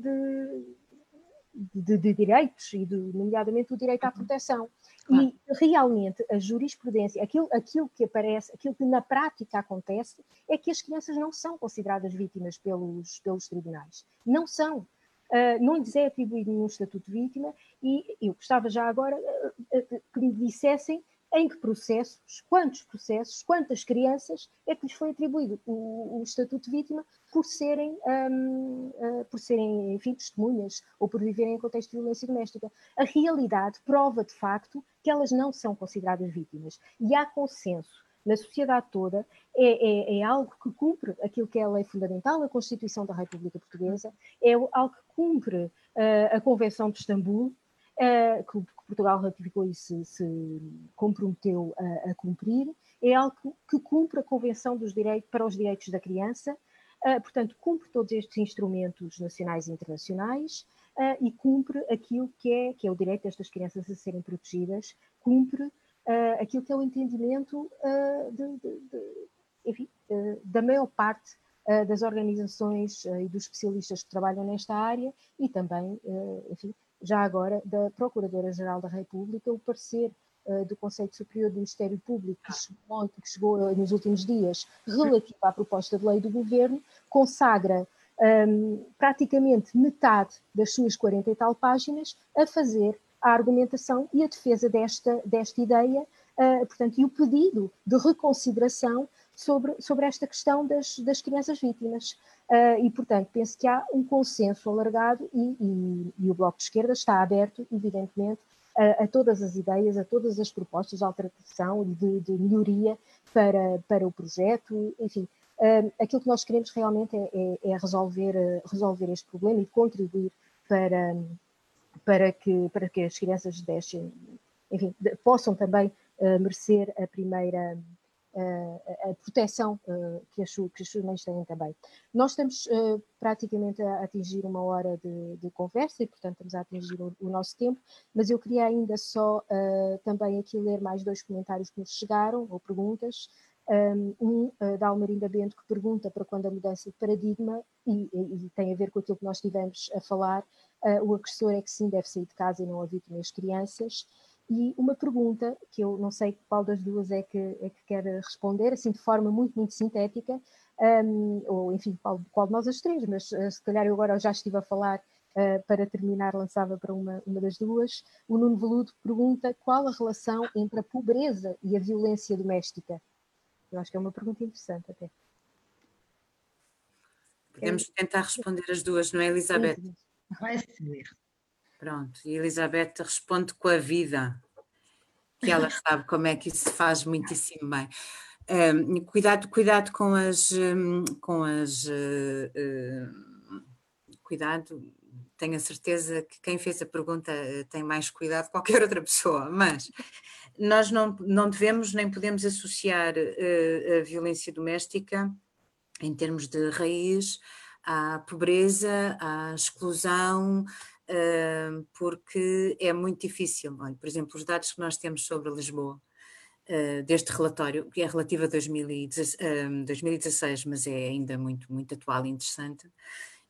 de, de, direitos, e nomeadamente o direito à uhum. proteção. Claro. E realmente a jurisprudência, aquilo, aquilo que aparece, aquilo que na prática acontece, é que as crianças não são consideradas vítimas pelos, pelos tribunais. Não são. Uh, não lhes é atribuído nenhum estatuto de vítima e eu gostava já agora uh, uh, que me dissessem em que processos, quantos processos, quantas crianças é que lhes foi atribuído o, o estatuto de vítima por serem, um, uh, por serem, enfim, testemunhas ou por viverem em contexto de violência doméstica. A realidade prova, de facto, que elas não são consideradas vítimas. E há consenso na sociedade toda, é, é, é, algo que cumpre aquilo que é a lei fundamental, a Constituição da República Portuguesa, é algo que cumpre uh, a Convenção de Istambul, que, Portugal ratificou e se, se comprometeu a, a, cumprir, é algo que, cumpre a Convenção dos Direitos para os Direitos da Criança, uh, portanto, cumpre todos estes instrumentos nacionais e internacionais uh, e cumpre aquilo que é, que é o direito destas crianças a serem protegidas, cumpre aquilo que é o entendimento de, de, de, enfim, da maior parte das organizações e dos especialistas que trabalham nesta área e também, enfim, já agora, da Procuradora-Geral da República, o parecer uh, do Conselho Superior do Ministério Público, que chegou, que chegou uh, nos últimos dias, relativo à proposta de lei do Governo, consagra um, ehm, praticamente metade das suas 40 e tal páginas a fazer a argumentação e a defesa desta, desta ideia, uh, portanto, e o pedido de reconsideração sobre, sobre esta questão das, das crianças vítimas. Uh, e, portanto, penso que há um consenso alargado e, e, e o Bloco de Esquerda está aberto, evidentemente, a, a, todas as ideias, a todas as propostas de alteração e de, de melhoria para, para o projeto, enfim. Uh, aquilo que nós queremos realmente é, é, é resolver, uh, resolver este problema e contribuir para, para, que, para que as crianças deixem, enfim, possam também merecer a primeira, a, a proteção uh, que, as, que as suas mães têm também. Nós estamos uh, praticamente a atingir uma hora de, de, conversa e, portanto, estamos a atingir o, o nosso tempo, mas eu queria ainda só uh, também aqui ler mais dois comentários que nos chegaram, ou perguntas. Um uh, da Almarinda Bento que pergunta para quando a mudança de paradigma, e, e, e tem a ver com aquilo que nós estivemos a falar, o agressor é que sim deve sair de casa e não a vítima as crianças. E uma pergunta, que eu não sei qual das duas é que, é que quer responder, assim de forma muito, muito sintética, um, ou enfim, qual, qual de nós as três, mas uh, se calhar eu agora já estive a falar, uh, para terminar lançava para uma, uma das duas. O Nuno Veludo pergunta qual a relação entre a pobreza e a violência doméstica? Eu acho que é uma pergunta interessante até. Podemos tentar responder as duas, não é, Elizabeth? Vai ser. Pronto, e Elizabeth responde com a vida, que ela sabe como é que isso se faz muitíssimo bem. Um, cuidado, cuidado com as, com as uh, uh, cuidado, tenho a certeza que quem fez a pergunta uh, tem mais cuidado que qualquer outra pessoa, mas nós não, não devemos nem podemos associar a violência doméstica em termos de raiz à pobreza, à exclusão, porque é muito difícil. Olha, por exemplo, os dados que nós temos sobre Lisboa, ah, deste relatório, que é relativo a 2016, mas é ainda muito, muito atual e interessante,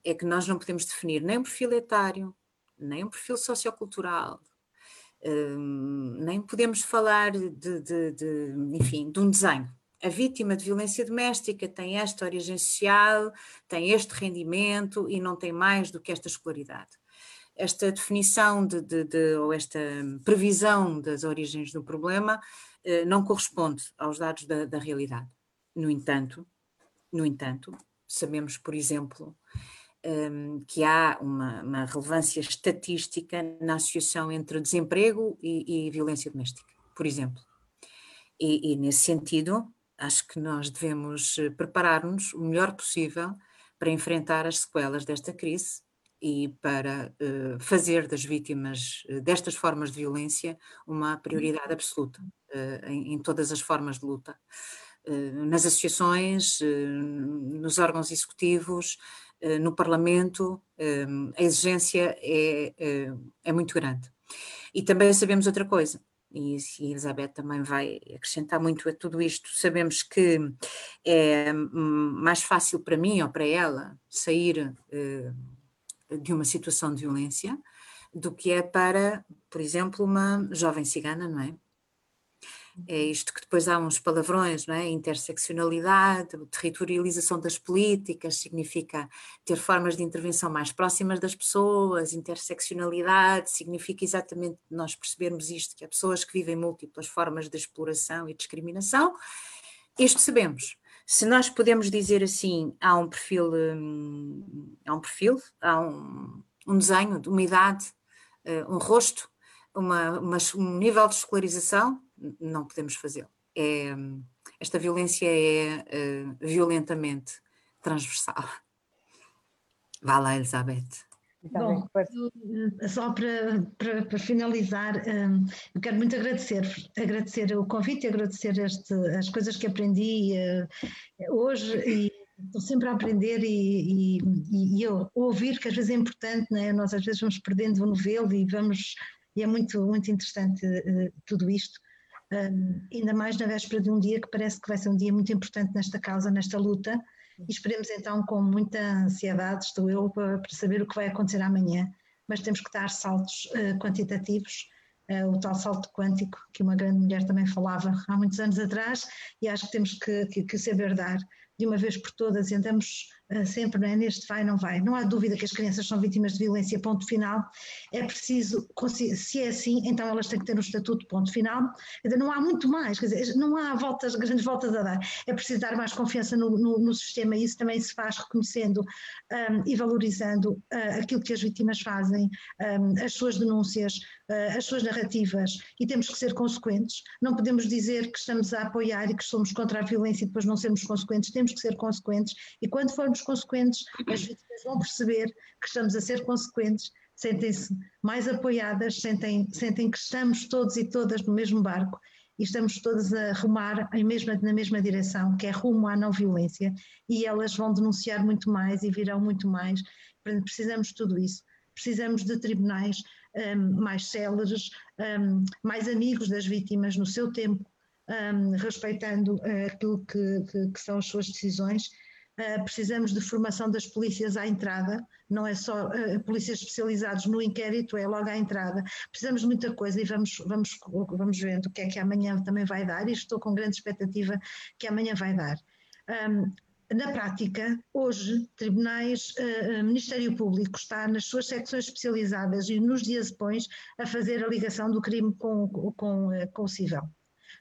é que nós não podemos definir nem um perfil etário, nem um perfil sociocultural, nem podemos falar de, de, de, enfim, de um desenho. A vítima de violência doméstica tem esta origem social, tem este rendimento e não tem mais do que esta escolaridade. Esta definição de, de, de ou esta previsão das origens do problema eh, não corresponde aos dados da, da realidade. No entanto, no entanto, sabemos, por exemplo, um, que há uma, uma, relevância estatística na associação entre desemprego e, e violência doméstica, por exemplo. E, e, nesse sentido, acho que nós devemos eh, preparar-nos o melhor possível para enfrentar as sequelas desta crise e para uh, fazer das vítimas uh, destas formas de violência uma prioridade absoluta uh, em, em, todas as formas de luta. nas associações, nos órgãos executivos, no Parlamento, a exigência é, é, é, muito grande. E também sabemos outra coisa, e a Elizabeth também vai acrescentar muito a tudo isto, sabemos que é mais fácil para mim ou para ela sair eh, de uma situação de violência do que é para, por exemplo, uma jovem cigana, não é? é isto que depois há uns palavrões, não é? Interseccionalidade, territorialização das políticas, significa ter formas de intervenção mais próximas das pessoas, interseccionalidade significa exatamente nós percebermos isto, que há pessoas que vivem múltiplas formas de exploração e discriminação, isto sabemos. Se nós podemos dizer assim, há um perfil, hum, há um perfil, há um, um desenho de uma idade, eh, um rosto, uma, uma, um nível de escolarização, não podemos fazê-lo. É, esta violência é uh, violentamente transversal. Vá lá, Elizabeth. Bom, eh, só para, para, para finalizar, um, eu quero muito agradecer, agradecer o convite e agradecer este, as coisas que aprendi uh, hoje e estou sempre a aprender e, e, e, eu ouvir, que às vezes é importante, né? nós às vezes vamos perdendo o novelo e vamos, e é muito, muito interessante uh, tudo isto. Um, ainda mais na véspera de um dia que parece que vai ser um dia muito importante nesta causa, nesta luta, e esperemos então com muita ansiedade, estou eu, para, saber o que vai acontecer amanhã, mas temos que dar saltos uh, quantitativos, uh, o tal salto quântico que uma grande mulher também falava há muitos anos atrás, e acho que temos que, que, que saber dar de uma vez por todas. E andamos uh, sempre é? neste vai não vai. Não há dúvida que as crianças são vítimas de violência, ponto final. É preciso, se é assim, então elas têm que ter um estatuto, ponto final. Não há muito mais, quer dizer, não há voltas, grandes voltas a dar. É preciso dar mais confiança no, no, no sistema e isso também se faz reconhecendo um, e valorizando uh, aquilo que as vítimas fazem, um, as suas denúncias, uh, as suas narrativas e temos que ser consequentes. Não podemos dizer que estamos a apoiar e que somos contra a violência e depois não sermos consequentes. Temos que ser consequentes e quando formos consequentes, as vítimas vão perceber que estamos a ser consequentes, sentem-se mais apoiadas, sentem, sentem que estamos todos e todas no mesmo barco e estamos todas a remar mesma, na mesma direção, que é rumo à não violência, e elas vão denunciar muito mais e virão muito mais. Precisamos de tudo isso. Precisamos de tribunais um, mais céleres, um, mais amigos das vítimas no seu tempo, um, respeitando uh, aquilo que, que, que, são as suas decisões. Uh, precisamos de formação das polícias à entrada, não é só uh, polícias especializados no inquérito, é logo à entrada. Precisamos de muita coisa e vamos, vamos, vamos vendo o que é que amanhã também vai dar e estou com grande expectativa que amanhã vai dar. Um, na prática, hoje, tribunais, uh, Ministério Público está nas suas secções especializadas e nos dias depois a fazer a ligação do crime com, com, com o civil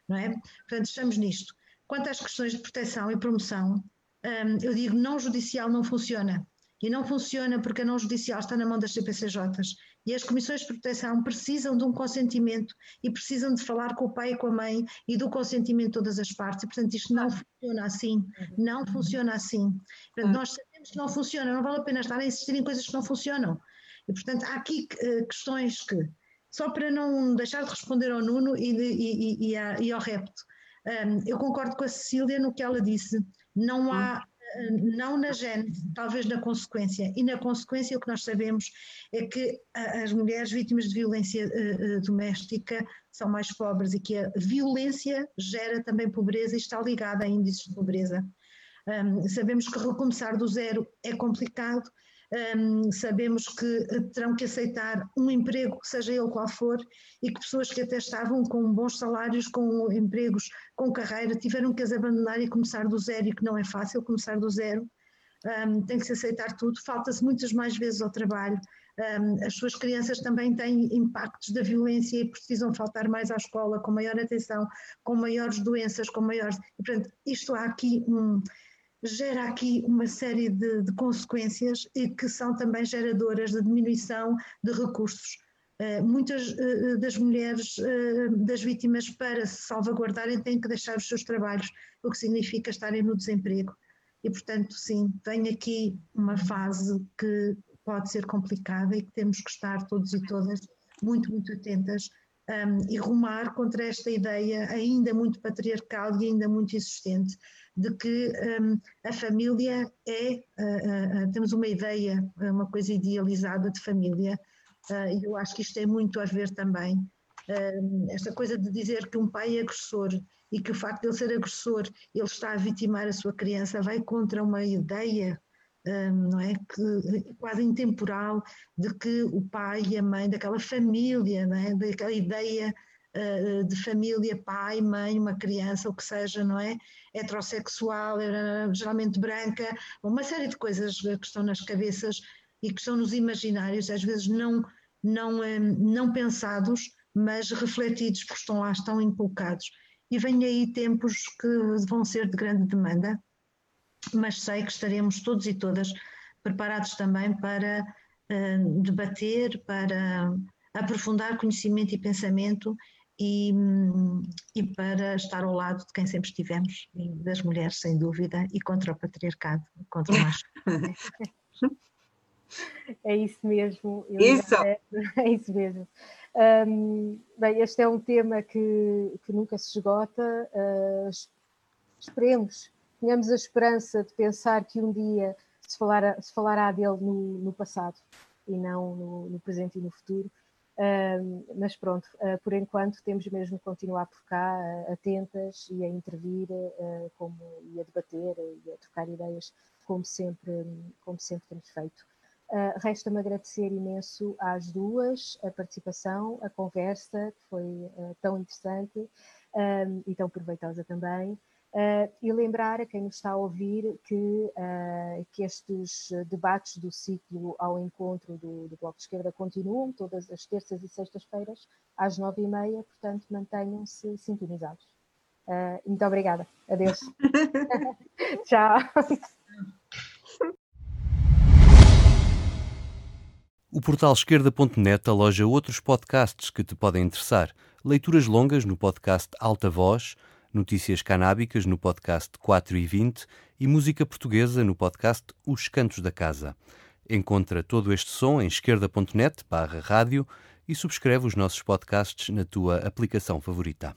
não é? Portanto, estamos nisto. Quanto às questões de proteção e promoção, um, eu digo não judicial não funciona. E não funciona porque a não judicial está na mão das CPCJs. E as comissões de proteção precisam de um consentimento e precisam de falar com o pai e com a mãe e do consentimento de todas as partes. E, portanto, isto não funciona assim. Não funciona assim. Portanto, nós sabemos que não funciona, não vale a pena estar a insistir em coisas que não funcionam. E, portanto, há aqui uh, questões que só para não deixar de responder ao Nuno e, de, e, e, e ao repto. Um, eu concordo com a Cecília no que ela disse. Não há, não na gênese, talvez na consequência. E na consequência o que nós sabemos é que as mulheres vítimas de violência uh, uh, doméstica são mais pobres e que a violência gera também pobreza e está ligada a índices de pobreza. Um, sabemos que recomeçar do zero é complicado, um, sabemos que terão que aceitar um emprego, seja ele qual for, e que pessoas que até estavam com bons salários, com empregos, com carreira, tiveram que as abandonar e começar do zero, e que não é fácil começar do zero. Um, tem que se aceitar tudo, falta-se muitas mais vezes ao trabalho, um, as suas crianças também têm impactos da violência e precisam faltar mais à escola, com maior atenção, com maiores doenças, com maiores. E, portanto, isto há aqui um, gera aqui uma série de, de, consequências e que são também geradoras de diminuição de recursos. Uh, muitas uh, das mulheres, uh, das vítimas, para se salvaguardarem, têm que deixar os seus trabalhos, o que significa estarem no desemprego. E, portanto, sim, vem aqui uma fase que pode ser complicada e que temos que estar todos e todas muito, muito atentas um, e rumar contra esta ideia ainda muito patriarcal e ainda muito insistente de que um, a família é, uh, uh, temos uma ideia, uma coisa idealizada de família, e eu acho que isto tem muito a ver também, esta coisa de dizer que um pai é agressor e que o facto de ele ser agressor, ele está a vitimar a sua criança, vai contra uma ideia não é? Que, quase intemporal de que o pai e a mãe, daquela família, não é? daquela ideia de família, pai, mãe, uma criança, o que seja, não é? Heterossexual, geralmente branca, uma série de coisas que estão nas cabeças e que estão nos imaginários, às vezes não, não, não pensados, mas refletidos, porque estão lá, estão inculcados. E vêm aí tempos que vão ser de grande demanda, mas sei que estaremos todos e todas preparados também para debater, para aprofundar conhecimento e pensamento e, e, para estar ao lado de quem sempre estivemos, das mulheres, sem dúvida, e contra o patriarcado, contra o macho. É isso mesmo. Isso! É, é, isso mesmo. Um, bem, este é um tema que, que nunca se esgota. Uh, esperemos tenhamos a esperança de pensar que um dia se, falar, se falará dele no, no passado e não no, no, presente e no futuro. Mas pronto, uh, por enquanto temos mesmo que continuar por cá, uh, atentas e a intervir ah, como, e a debater e a trocar ideias, como sempre, como sempre temos feito. Resta-me agradecer imenso às duas a participação, a conversa, que foi tão interessante e tão proveitosa também. Uh, e lembrar a quem nos está a ouvir que, uh, que estes debates do ciclo ao encontro do, do, Bloco de Esquerda continuam todas as terças e sextas-feiras às nove e meia, portanto mantenham-se sintonizados. Uh, muito obrigada. Adeus. Tchau. O portal esquerda.net aloja outros podcasts que te podem interessar. Leituras longas no podcast Alta Voz notícias canábicas no podcast 4 e 20 e música portuguesa no podcast Os Cantos da Casa. Encontra todo este som em esquerda.net barra rádio e subscreve os nossos podcasts na tua aplicação favorita.